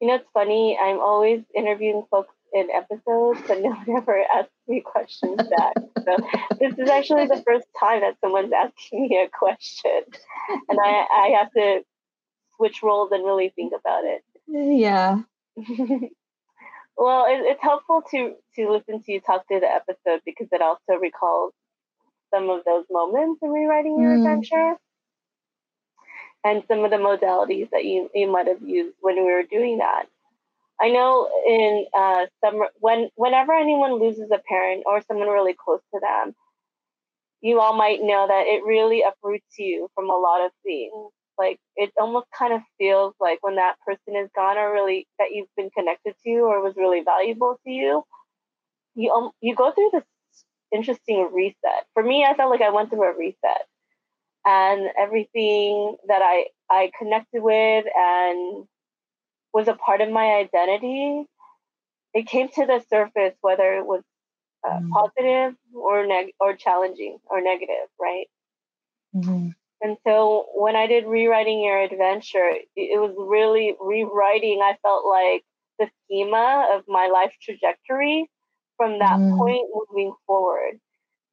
Speaker 1: You know, it's funny. I'm always interviewing folks in episodes, but no one ever asks me questions back. so this is actually the first time that someone's asking me a question, and I I have to switch roles and really think about it.
Speaker 2: Yeah.
Speaker 1: well, it, it's helpful to to listen to you talk through the episode because it also recalls some of those moments in rewriting your
Speaker 2: Mm.
Speaker 1: adventure and some of the modalities that you, you might have used when we were doing that. I know in uh, some when whenever anyone loses a parent or someone really close to them, you all might know that it really uproots you from a lot of things. Like it almost kind of feels like when that person is gone or really that you've been connected to or was really valuable to you, you um, you go through this interesting reset. For me, I felt like I went through a reset, and everything that I I connected with and was a part of my identity, it came to the surface, whether it was uh,
Speaker 2: Mm.
Speaker 1: positive or neg or challenging or negative, right?
Speaker 2: Mhm.
Speaker 1: And so when I did rewriting your adventure, it, it was really rewriting. I felt like the schema of my life trajectory from that
Speaker 2: Mm.
Speaker 1: point moving forward,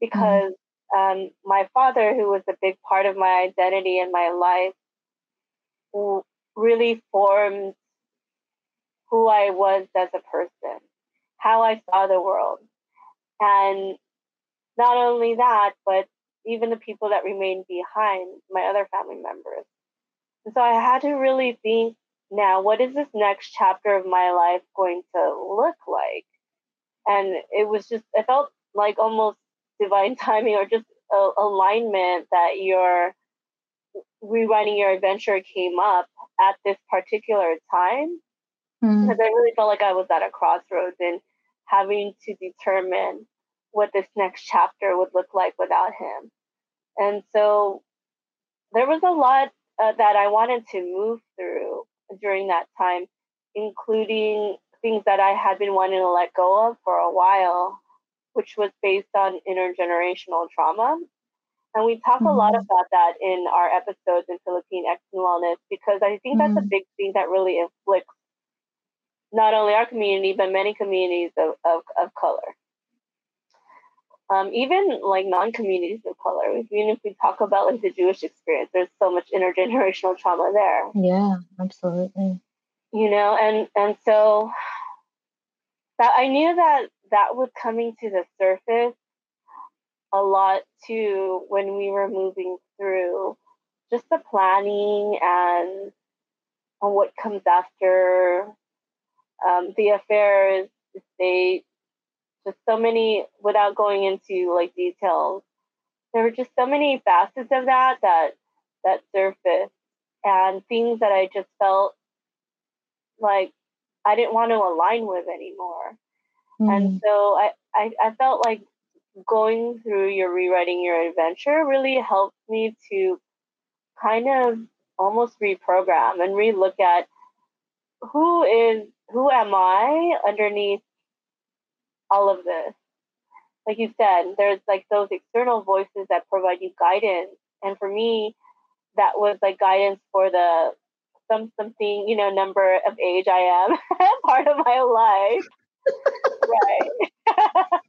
Speaker 1: because um, my father, who was a big part of my identity and my life, really formed who I was as a person, how I saw the world. And not only that, but even the people that remained behind, my other family members. And so I had to really think now, what is this next chapter of my life going to look like? And it was just, it felt like almost divine timing or just a, alignment that your rewriting your adventure came up at this particular time
Speaker 2: Mm.
Speaker 1: because I really felt like I was at a crossroads and having to determine what this next chapter would look like without him. And so there was a lot uh, that I wanted to move through during that time, including things that I had been wanting to let go of for a while, which was based on intergenerational trauma. And we talk a lot
Speaker 2: Mhm.
Speaker 1: about that in our episodes in Philippine X and Wellness because I think that's a
Speaker 2: Mhm.
Speaker 1: big thing that really inflicts not only our community but many communities of, of, of color. Um, even like non-communities of color. Even if we talk about like the Jewish experience, there's so much intergenerational trauma there.
Speaker 2: Yeah, absolutely.
Speaker 1: you know and and so that i knew that that was coming to the surface a lot too when we were moving through just the planning and on what comes after um, the affairs the state just so many without going into like details there were just so many facets of that that that surfaced and things that i just felt like I didn't want to align with anymore. And
Speaker 2: Mm.
Speaker 1: so I, I, I felt like going through your rewriting your adventure really helped me to kind of almost reprogram and relook at who is who am I underneath all of this. Like you said, there's like those external voices that provide you guidance. And for me, that was like guidance for the some something, you know, number of age I am part of my life. Right.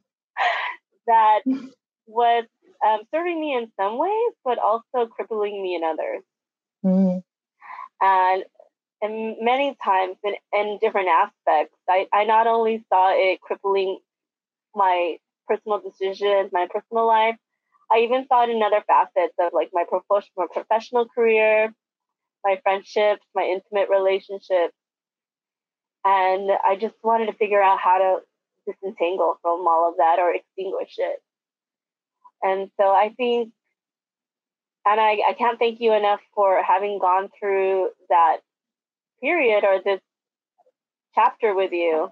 Speaker 1: that was um, serving me in some ways, but also crippling me in others.
Speaker 2: Mm.
Speaker 1: And and many times in, in different aspects, I, I not only saw it crippling my personal decisions, my personal life, I even saw it in other facets of like my professional professional career, my friendships, my intimate relationships. And I just wanted to figure out how to disentangle from all of that or extinguish it. And so I think, and I, I can't thank you enough for having gone through that period or this chapter with you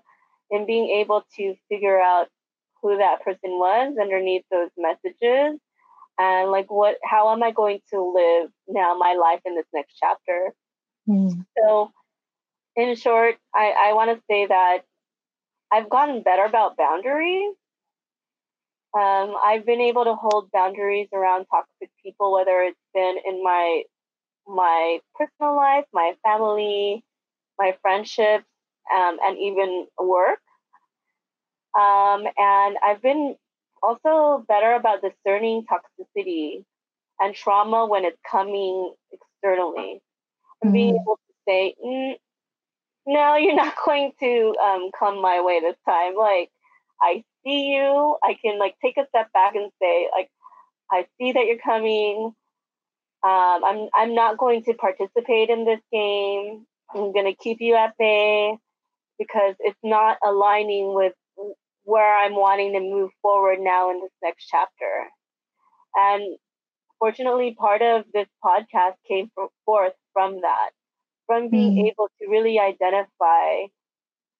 Speaker 1: and being able to figure out who that person was underneath those messages and like what how am i going to live now my life in this next chapter
Speaker 2: Mm.
Speaker 1: so in short i, I want to say that i've gotten better about boundaries Um, I've been able to hold boundaries around toxic people, whether it's been in my my personal life, my family, my friendships, um, and even work. Um, and I've been also better about discerning toxicity and trauma when it's coming externally and being
Speaker 2: Mm.
Speaker 1: able to say, mm, no, you're not going to um, come my way this time. Like, I see you. I can like take a step back and say, like, I see that you're coming. Um, I'm I'm not going to participate in this game. I'm to keep you at bay because it's not aligning with where I'm wanting to move forward now in this next chapter. And fortunately, part of this podcast came forth from that, from being
Speaker 2: Mm.
Speaker 1: able to really identify,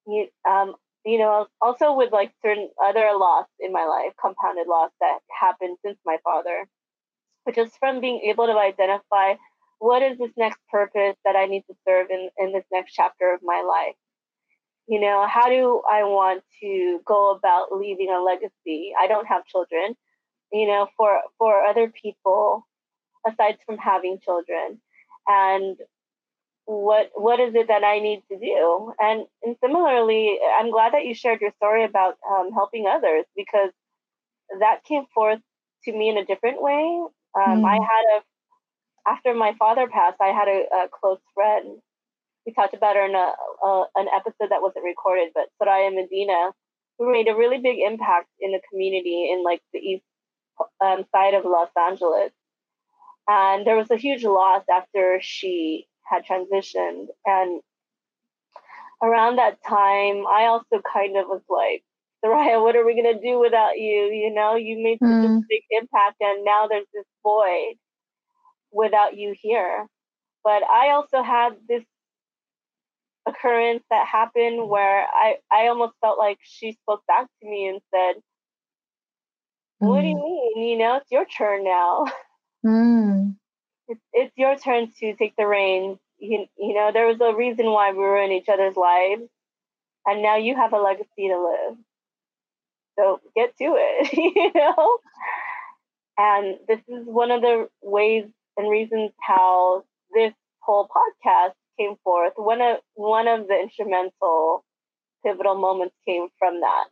Speaker 1: you, um, you know, also with like certain other loss in my life, compounded loss that happened since my father, but just from being able to identify what is this next purpose that I need to serve in, in this next chapter of my life. You know how do i want to go about leaving a legacy? I don't have children you know for for other people aside from having children. And what what is it that i need to do and and similarly i'm glad that you shared your story about um, helping others because that came forth to me in a different way um, i
Speaker 2: Mm.
Speaker 1: had a after my father passed i had a, a close friend we talked about her in a, a, an episode that wasn't recorded, but Soraya Medina, who made a really big impact in the community in like the east um, side of Los Angeles. And there was a huge loss after she had transitioned. And around that time, I also kind of was like, Soraya, what are we going to do without you? You know, you made such a
Speaker 2: Mm.
Speaker 1: big impact, and now there's this void without you here. But I also had this occurrence that happened where I, I almost felt like she spoke back to me and said, What do you
Speaker 2: Mm.
Speaker 1: mean? You know, it's your turn now.
Speaker 2: Mm.
Speaker 1: It's, it's your turn to take the reins. You, you know, there was a reason why we were in each other's lives, and now you have a legacy to live. So get to it, you know? And this is one of the ways and reasons how this whole podcast came forth. One of one of the instrumental pivotal moments came from that.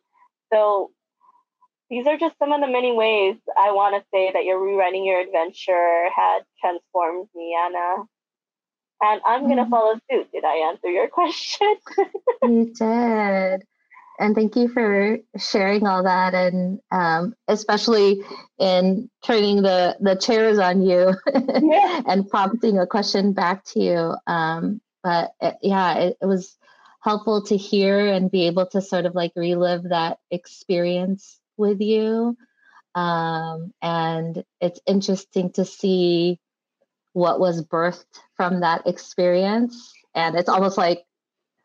Speaker 1: So these are just some of the many ways I want to say that your rewriting your adventure had transformed me, Anna. And I'm gonna
Speaker 2: Mhm.
Speaker 1: follow suit. Did I answer your question?
Speaker 2: You did. And thank you for sharing all that and um, especially in turning the, the chairs on you
Speaker 1: Yeah.
Speaker 2: and prompting a question back to you. Um, but it, yeah, it, it was helpful to hear and be able to sort of like relive that experience with you. Um, and it's interesting to see what was birthed from that experience. And it's almost like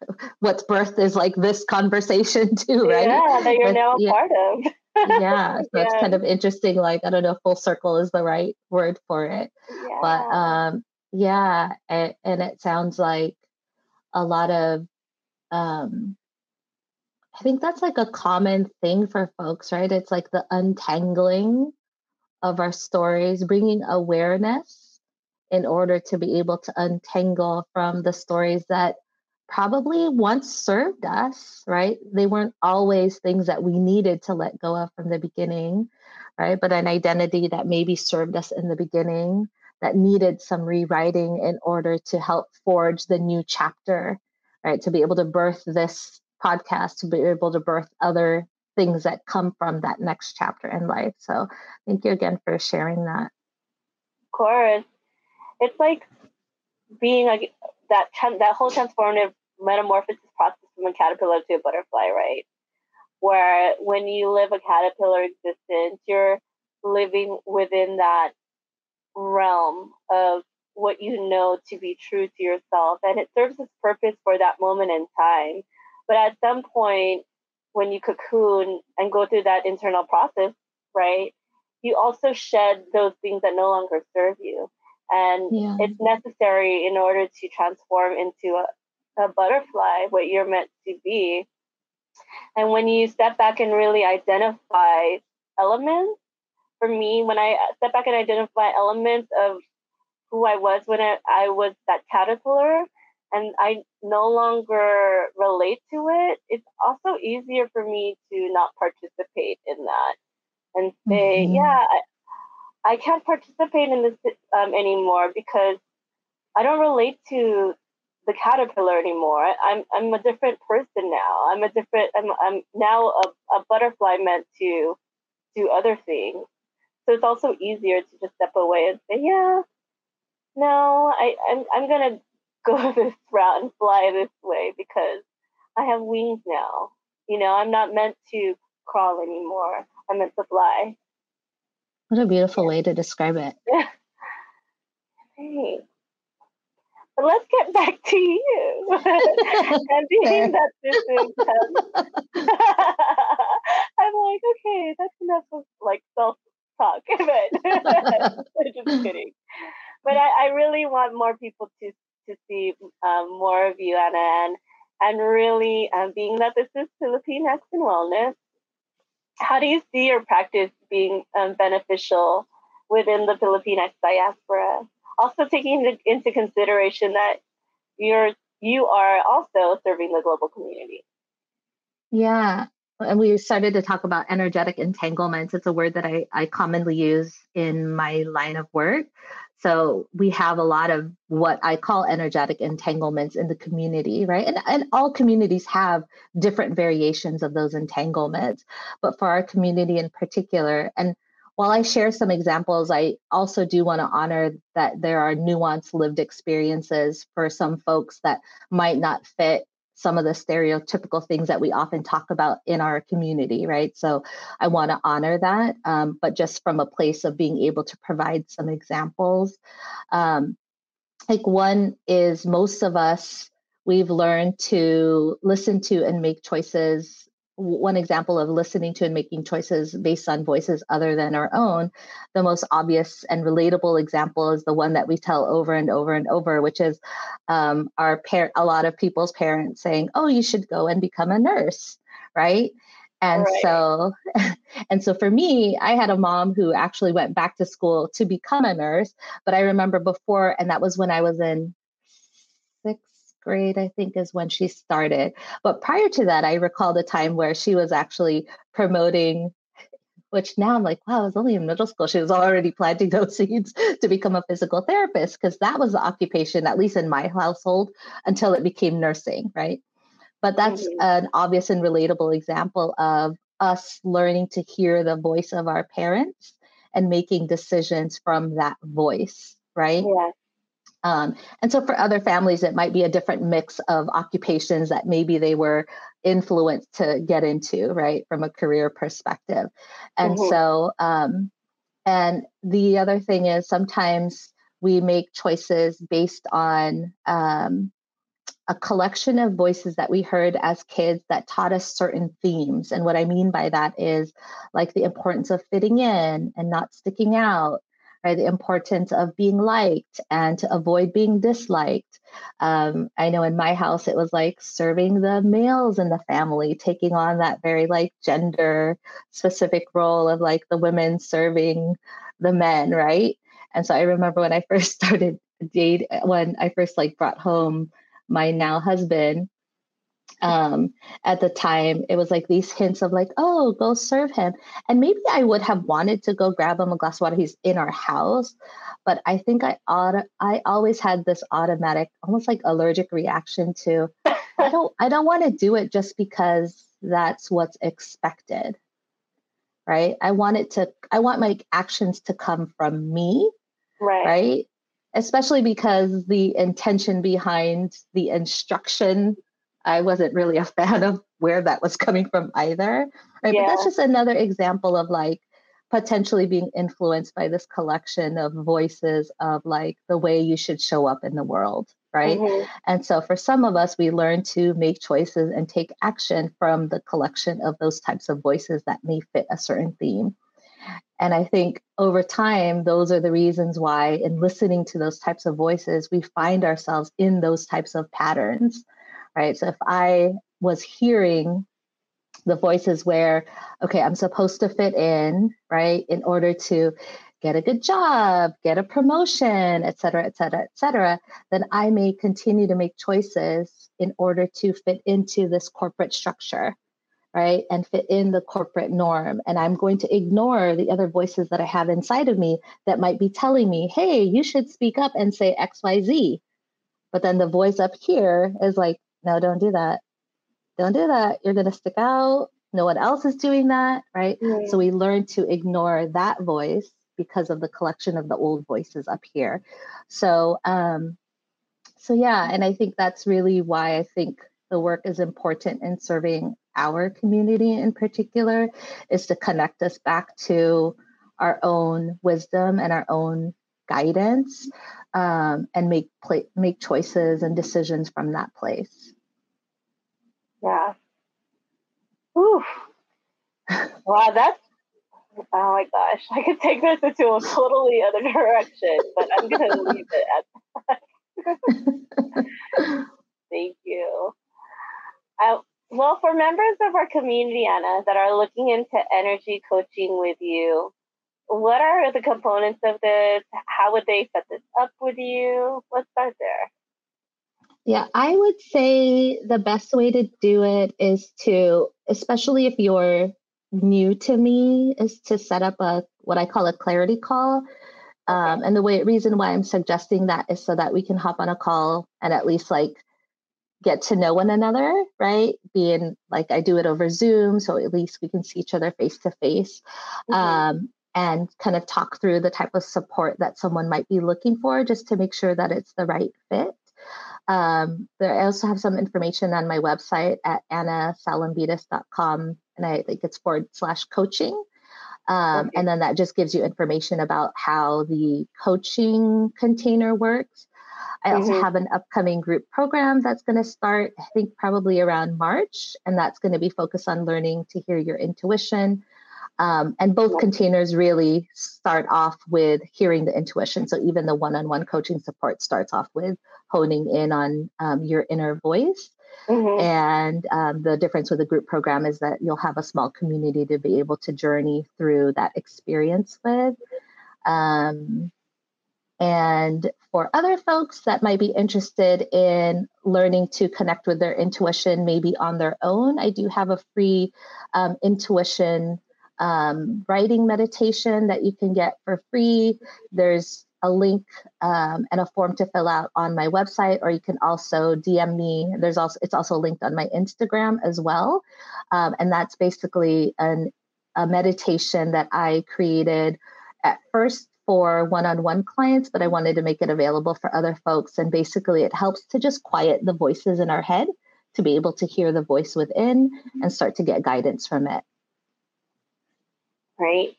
Speaker 2: what's birthed is like this conversation too, right?
Speaker 1: Yeah, that you're now a
Speaker 2: yeah.
Speaker 1: part of.
Speaker 2: yeah, so that's
Speaker 1: Yeah.
Speaker 2: kind of interesting. Like, I don't know if full circle is the right word for it,
Speaker 1: Yeah.
Speaker 2: but um, yeah, and, and it sounds like a lot of, um, I think that's like a common thing for folks, right? It's like the untangling of our stories, bringing awareness in order to be able to untangle from the stories that probably once served us, right? They weren't always things that we needed to let go of from the beginning, right? But an identity that maybe served us in the beginning that needed some rewriting in order to help forge the new chapter, right? To be able to birth this podcast, to be able to birth other things that come from that next chapter in life. So thank you again for sharing that.
Speaker 1: Of course. It's like being like that that whole transformative metamorphosis process from a caterpillar to a butterfly, right? Where when you live a caterpillar existence, you're living within that realm of what you know to be true to yourself, and it serves its purpose for that moment in time. But at some point, when you cocoon and go through that internal process, right, you also shed those things that no longer serve you and
Speaker 2: Yeah.
Speaker 1: it's necessary in order to transform into a, a butterfly what you're meant to be and when you step back and really identify elements. For me, when I step back and identify elements of who I was when I, I was that caterpillar, and I no longer relate to it, it's also easier for me to not participate in that and say, mm-hmm. yeah, I, I, can't participate in this um, anymore because I don't relate to the caterpillar anymore. I'm I'm a different person now. I'm a different. I'm I'm now a, a butterfly meant to do other things. So it's also easier to just step away and say, yeah, no, I I'm I'm gonna go this route and fly this way because I have wings now. You know, I'm not meant to crawl anymore. I'm meant to fly.
Speaker 2: What a beautiful way to describe it.
Speaker 1: hey. But let's get back to you. and being that this is, I'm like, okay, that's enough of like self talk, but just kidding. But I, I really want more people to to see um, more of you, Anna, and and really um, being that this is Filipinx and Wellness, how do you see your practice being um, beneficial within the Filipinx diaspora? Also taking into consideration that you're you are also serving the global community.
Speaker 2: Yeah, and we started to talk about energetic entanglements. It's a word that I, I commonly use in my line of work. So we have a lot of what I call energetic entanglements in the community, right? And, and all communities have different variations of those entanglements. But for our community in particular, and while I share some examples, I also do want to honor that there are nuanced lived experiences for some folks that might not fit some of the stereotypical things that we often talk about in our community, right? So I want to honor that, um, but just from a place of being able to provide some examples. Um, like one is most of us, we've learned to listen to and make choices one example of listening to and making choices based on voices other than our own, the most obvious and relatable example is the one that we tell over and over and over, which is um, our parent, a lot of people's parents saying, "Oh, you should go and become a nurse," right? And right. so, and so for me, I had a mom who actually went back to school to become a nurse. But I remember before, and that was when I was in grade, I think, is when she started. But prior to that, I recall the time where she was actually promoting which now I'm like, wow, I was only in middle school. She was already planting those seeds to become a physical therapist because that was the occupation, at least in my household, until it became nursing, right? But that's mm-hmm. an obvious and relatable example of us learning to hear the voice of our parents and making decisions from that voice, right?
Speaker 1: Yeah.
Speaker 2: Um, and so for other families, it might be a different mix of occupations that maybe they were influenced to get into, right, from a career perspective. And mm-hmm. so, um, and the other thing is sometimes we make choices based on um, a collection of voices that we heard as kids that taught us certain themes. And what I mean by that is like the importance of fitting in and not sticking out, right? The importance of being liked and to avoid being disliked. Um, I know in my house, it was like serving the males in the family, taking on that very like gender specific role of like the women serving the men, right? And so I remember when I first started date, when I first like brought home my now husband, um, at the time it was like these hints of like oh go serve him. And maybe i would have wanted to go grab him a glass of water. He's in our house. But i think i ought i always had this automatic almost like allergic reaction to i don't i don't want to do it just because that's what's expected. Right? I want it to i want my actions to come from me.
Speaker 1: Right.
Speaker 2: Right? Especially because the intention behind the instruction I wasn't really a fan of where that was coming from either. Right? Yeah. But that's just another example of like potentially being influenced by this collection of voices of like the way you should show up in the world. Right. Mm-hmm. And so for some of us, we learn to make choices and take action from the collection of those types of voices that may fit a certain theme. And I think over time, those are the reasons why, in listening to those types of voices, we find ourselves in those types of patterns right? So if I was hearing the voices where okay i'm supposed to fit in right in order to get a good job get a promotion et cetera et cetera et cetera then i may continue to make choices in order to fit into this corporate structure right and fit in the corporate norm and i'm going to ignore the other voices that i have inside of me that might be telling me hey you should speak up and say xyz but then the voice up here is like no don't do that don't do that. You're going to stick out. No one else is doing that, right? Mm-hmm. So we learn to ignore that voice because of the collection of the old voices up here. So, um, so yeah, and I think that's really why I think the work is important in serving our community in particular is to connect us back to our own wisdom and our own guidance um, and make play, make choices and decisions from that place.
Speaker 1: Yeah. Ooh. Wow, that's oh my gosh. I could take this into a totally other direction, but I'm gonna leave it at that. Thank you. Uh, well, for members of our community, Anna, that are looking into energy coaching with you, what are the components of this? How would they set this up with you? Let's start there.
Speaker 2: Yeah, I would say the best way to do it is to, especially if you're new to me, is to set up a what I call a clarity call. Um, and the way reason why I'm suggesting that is so that we can hop on a call and at least like get to know one another, right? Being like I do it over Zoom, so at least we can see each other face to face. Um, and kind of talk through the type of support that someone might be looking for just to make sure that it's the right fit. Um, there, I also have some information on my website at annasalumbides.com, and I think it's forward slash coaching. Um, okay. And then that just gives you information about how the coaching container works. I also mm-hmm. have an upcoming group program that's going to start, I think, probably around March, and that's going to be focused on learning to hear your intuition. Um, and both containers really start off with hearing the intuition. So even the one on one coaching support starts off with honing in on um, your inner voice. Mm-hmm. And um, the difference with the group program is that you'll have a small community to be able to journey through that experience with. Um, and for other folks that might be interested in learning to connect with their intuition, maybe on their own, I do have a free um, intuition um, writing meditation that you can get for free. There's a link um, and a form to fill out on my website, or you can also DM me. There's also it's also linked on my Instagram as well, um, and that's basically an, a meditation that I created at first for one-on-one clients, but I wanted to make it available for other folks. And basically, it helps to just quiet the voices in our head to be able to hear the voice within and start to get guidance from it.
Speaker 1: Right.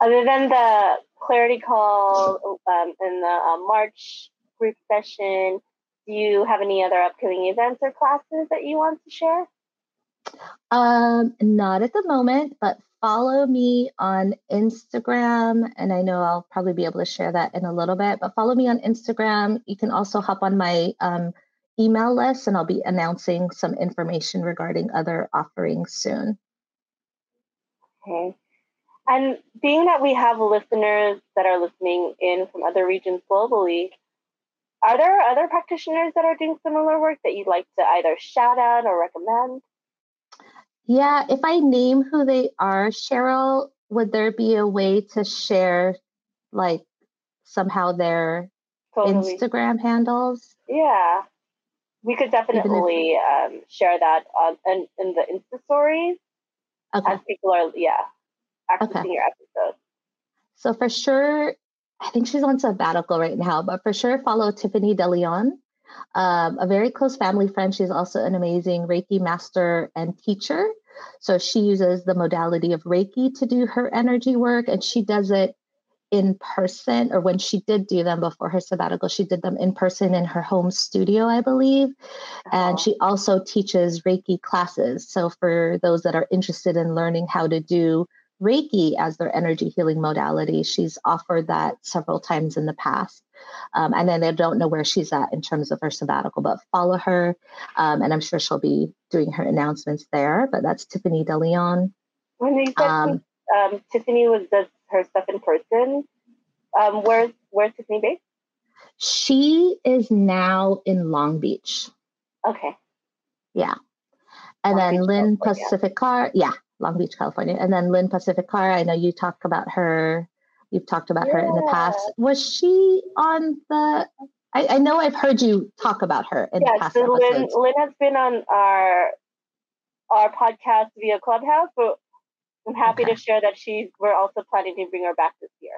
Speaker 1: Other than the clarity call um, in the uh, March group session, do you have any other upcoming events or classes that you want to share?
Speaker 2: Um, not at the moment, but follow me on Instagram. And I know I'll probably be able to share that in a little bit, but follow me on Instagram. You can also hop on my um, email list, and I'll be announcing some information regarding other offerings soon.
Speaker 1: Okay. And being that we have listeners that are listening in from other regions globally, are there other practitioners that are doing similar work that you'd like to either shout out or recommend?
Speaker 2: Yeah, if I name who they are, Cheryl, would there be a way to share like somehow their totally. Instagram handles?
Speaker 1: Yeah, we could definitely if, um, share that on in, in the Insta stories. Okay. As people are, yeah, okay. your episode.
Speaker 2: So for sure, I think she's on sabbatical right now, but for sure follow Tiffany DeLeon, um, a very close family friend. She's also an amazing Reiki master and teacher. So she uses the modality of Reiki to do her energy work, and she does it in person, or when she did do them before her sabbatical, she did them in person in her home studio, I believe. And she also teaches Reiki classes. So for those that are interested in learning how to do Reiki as their energy healing modality. She's offered that several times in the past. Um, and then I don't know where she's at in terms of her sabbatical, but follow her. Um, and I'm sure she'll be doing her announcements there. But that's Tiffany DeLeon.
Speaker 1: When you said um, um, Tiffany was does her stuff in person, um, where's where's Tiffany based?
Speaker 2: She is now in Long Beach.
Speaker 1: Okay.
Speaker 2: Yeah. And Long then Beach, Lynn. Pacificar, yeah, Long Beach, California. And then Lynn Pacificar, I know you talk about her You've talked about yeah. her in the past. Was she on the? I, I, know I've heard you talk about her in
Speaker 1: yeah,
Speaker 2: the past
Speaker 1: so Lynn, Lynn has been on our our podcast via Clubhouse, but I'm happy okay. to share that she's. We're also planning to bring her back this year.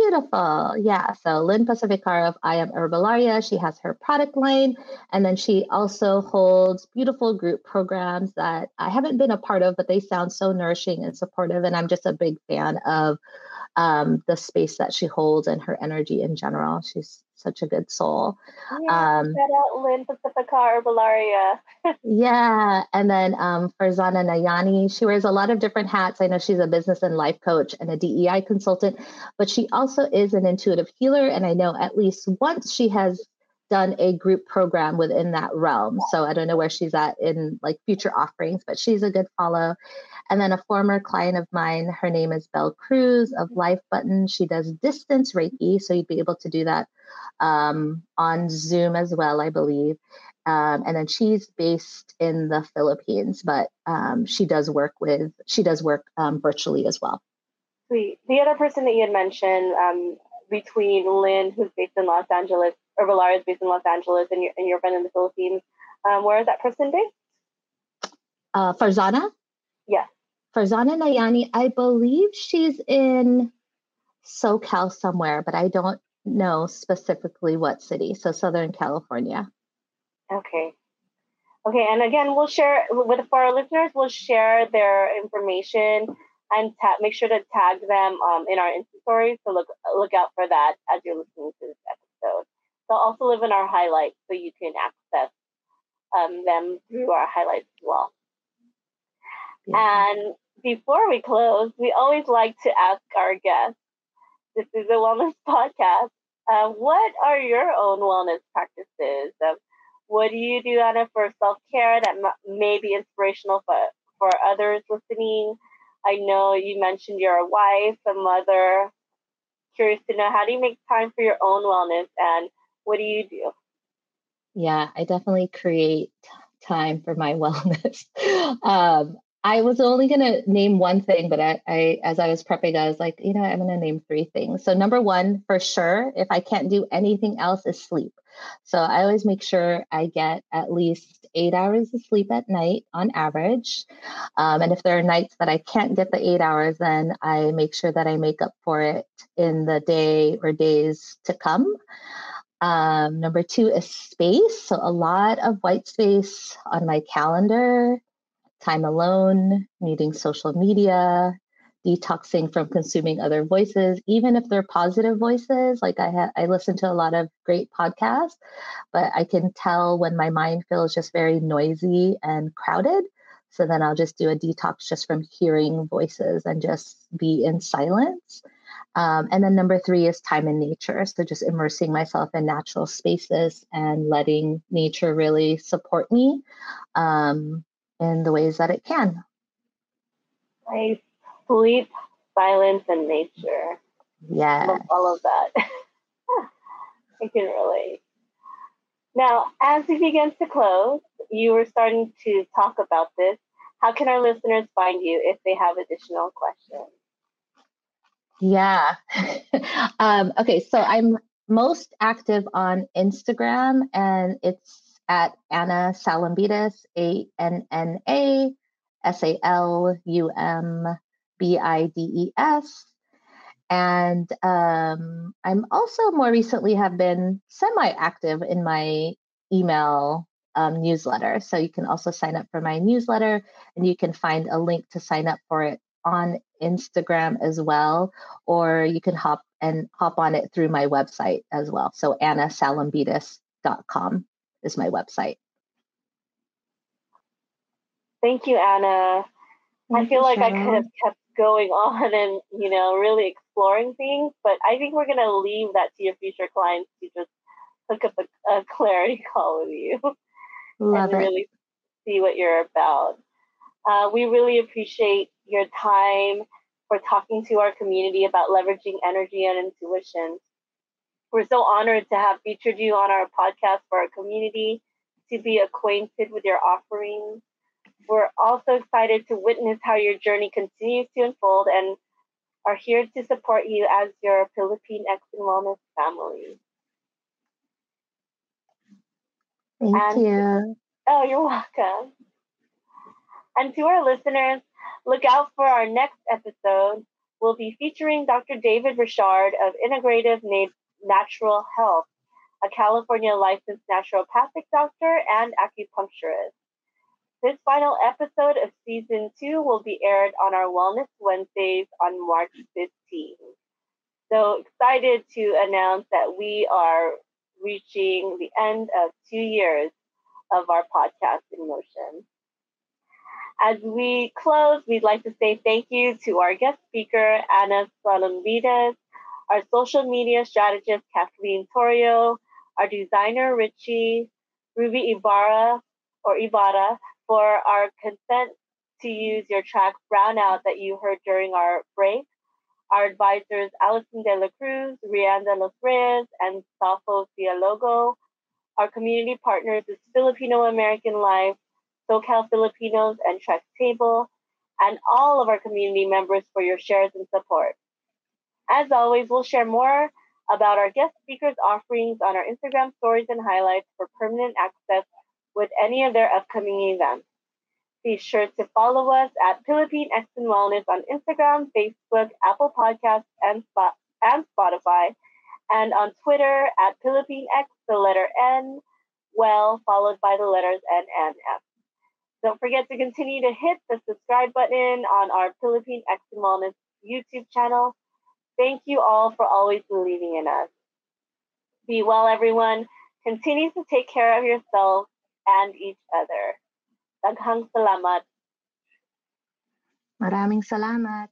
Speaker 2: Beautiful. Yeah. So Lynn Pacificar of I Am Herbalaria, she has her product line. And then she also holds beautiful group programs that I haven't been a part of, but they sound so nourishing and supportive. And I'm just a big fan of um, the space that she holds and her energy in general. She's such a good soul.
Speaker 1: Yeah, um, shout out Lynn Pacifica Herbalaria.
Speaker 2: yeah, and then um, Farzana Nayani, she wears a lot of different hats. I know she's a business and life coach and a DEI consultant, but she also is an intuitive healer. And I know at least once she has done a group program within that realm. So I don't know where she's at in like future offerings, but she's a good follow. And then a former client of mine, her name is Belle Cruz of Life Button. She does distance Reiki, so you'd be able to do that um, on Zoom as well, I believe. Um, and then she's based in the Philippines, but um, she does work with she does work um, virtually as well.
Speaker 1: Sweet. The other person that you had mentioned um, between Lynn, who's based in Los Angeles, or Valaria is based in Los Angeles, and your, and your friend in the Philippines. Um, where is that person based?
Speaker 2: Uh, Farzana?
Speaker 1: Yes.
Speaker 2: Farzana Nayani, I believe she's in SoCal somewhere, but I don't know specifically what city. So Southern California.
Speaker 1: Okay. Okay, and again, we'll share with for our listeners. We'll share their information and ta- make sure to tag them um, in our Insta stories. So look look out for that as you're listening to this episode. They'll also live in our highlights, so you can access um, them through our highlights as well. Yeah. And before we close, we always like to ask our guests. This is a wellness podcast. Uh, what are your own wellness practices? Um, what do you do, Anna, for self care that m- may be inspirational for, for others listening? I know you mentioned you're a wife, a mother. Curious to know how do you make time for your own wellness and what do you do?
Speaker 2: Yeah, I definitely create time for my wellness. um, I was only going to name one thing, but I, I, as I was prepping, I was like, you know, I'm going to name three things. So, number one, for sure, if I can't do anything else, is sleep. So, I always make sure I get at least eight hours of sleep at night on average. Um, and if there are nights that I can't get the eight hours, then I make sure that I make up for it in the day or days to come. Um, number two is space. So, a lot of white space on my calendar, time alone, needing social media, detoxing from consuming other voices, even if they're positive voices. Like I ha- I listen to a lot of great podcasts, but I can tell when my mind feels just very noisy and crowded. So then I'll just do a detox just from hearing voices and just be in silence. Um, and then number three is time in nature. So just immersing myself in natural spaces and letting nature really support me um, in the ways that it can.
Speaker 1: Nice. Sleep, silence, and nature.
Speaker 2: Yeah.
Speaker 1: All of that. I can relate. Now, as we begin to close, you were starting to talk about this. How can our listeners find you if they have additional questions?
Speaker 2: Yeah. um, okay, so I'm most active on Instagram and it's at Anna Salumbides, A N N A S A L U M B I D E S. And um, I'm also more recently have been semi active in my email um, newsletter. So you can also sign up for my newsletter and you can find a link to sign up for it on Instagram as well, or you can hop and hop on it through my website as well. So annasalumbides.com is my website.
Speaker 1: Thank you, Anna. Thank I feel you, like I could have kept going on and you know really exploring things. But I think we're gonna leave that to your future clients to just hook up a, a clarity call with you
Speaker 2: Love
Speaker 1: and
Speaker 2: it.
Speaker 1: really see what you're about. Uh, we really appreciate your time for talking to our community about leveraging energy and intuition. We're so honored to have featured you on our podcast for our community to be acquainted with your offerings. We're also excited to witness how your journey continues to unfold and are here to support you as your Filipinx and Wellness family.
Speaker 2: Thank
Speaker 1: And-
Speaker 2: you.
Speaker 1: Oh, you're welcome. And to our listeners, look out for our next episode. We'll be featuring Dr. David Richard of Integrative Na- Natural Health, a California licensed naturopathic doctor and acupuncturist. This final episode of season two will be aired on our Wellness Wednesdays on March 15th. So excited to announce that we are reaching the end of two years of our podcast in motion. As we close, we'd like to say thank you to our guest speaker, Anna Salumbides, our social media strategist, Kathleen Torrio, our designer, Ritchie, Ruby Ibarra, or Ibarra, for our consent to use your track Brownout that you heard during our break. Our advisors, Alison De La Cruz, Rianda Los Reyes, and Safo Cialogo. Our community partners is Filipino American Life, SoCal Filipinos, and Trek Table, and all of our community members for your shares and support. As always, we'll share more about our guest speakers' offerings on our Instagram stories and highlights for permanent access with any of their upcoming events. Be sure to follow us at Filipinx and Wellness on Instagram, Facebook, Apple Podcasts, and, and Spotify, and on Twitter at Philippine X, the letter N, well, followed by the letters N and F. Don't forget to continue to hit the subscribe button on our Filipinx and Wellness YouTube channel. Thank you all for always believing in us. Be well, everyone. Continue to take care of yourself and each other. Daghang salamat.
Speaker 2: Maraming salamat.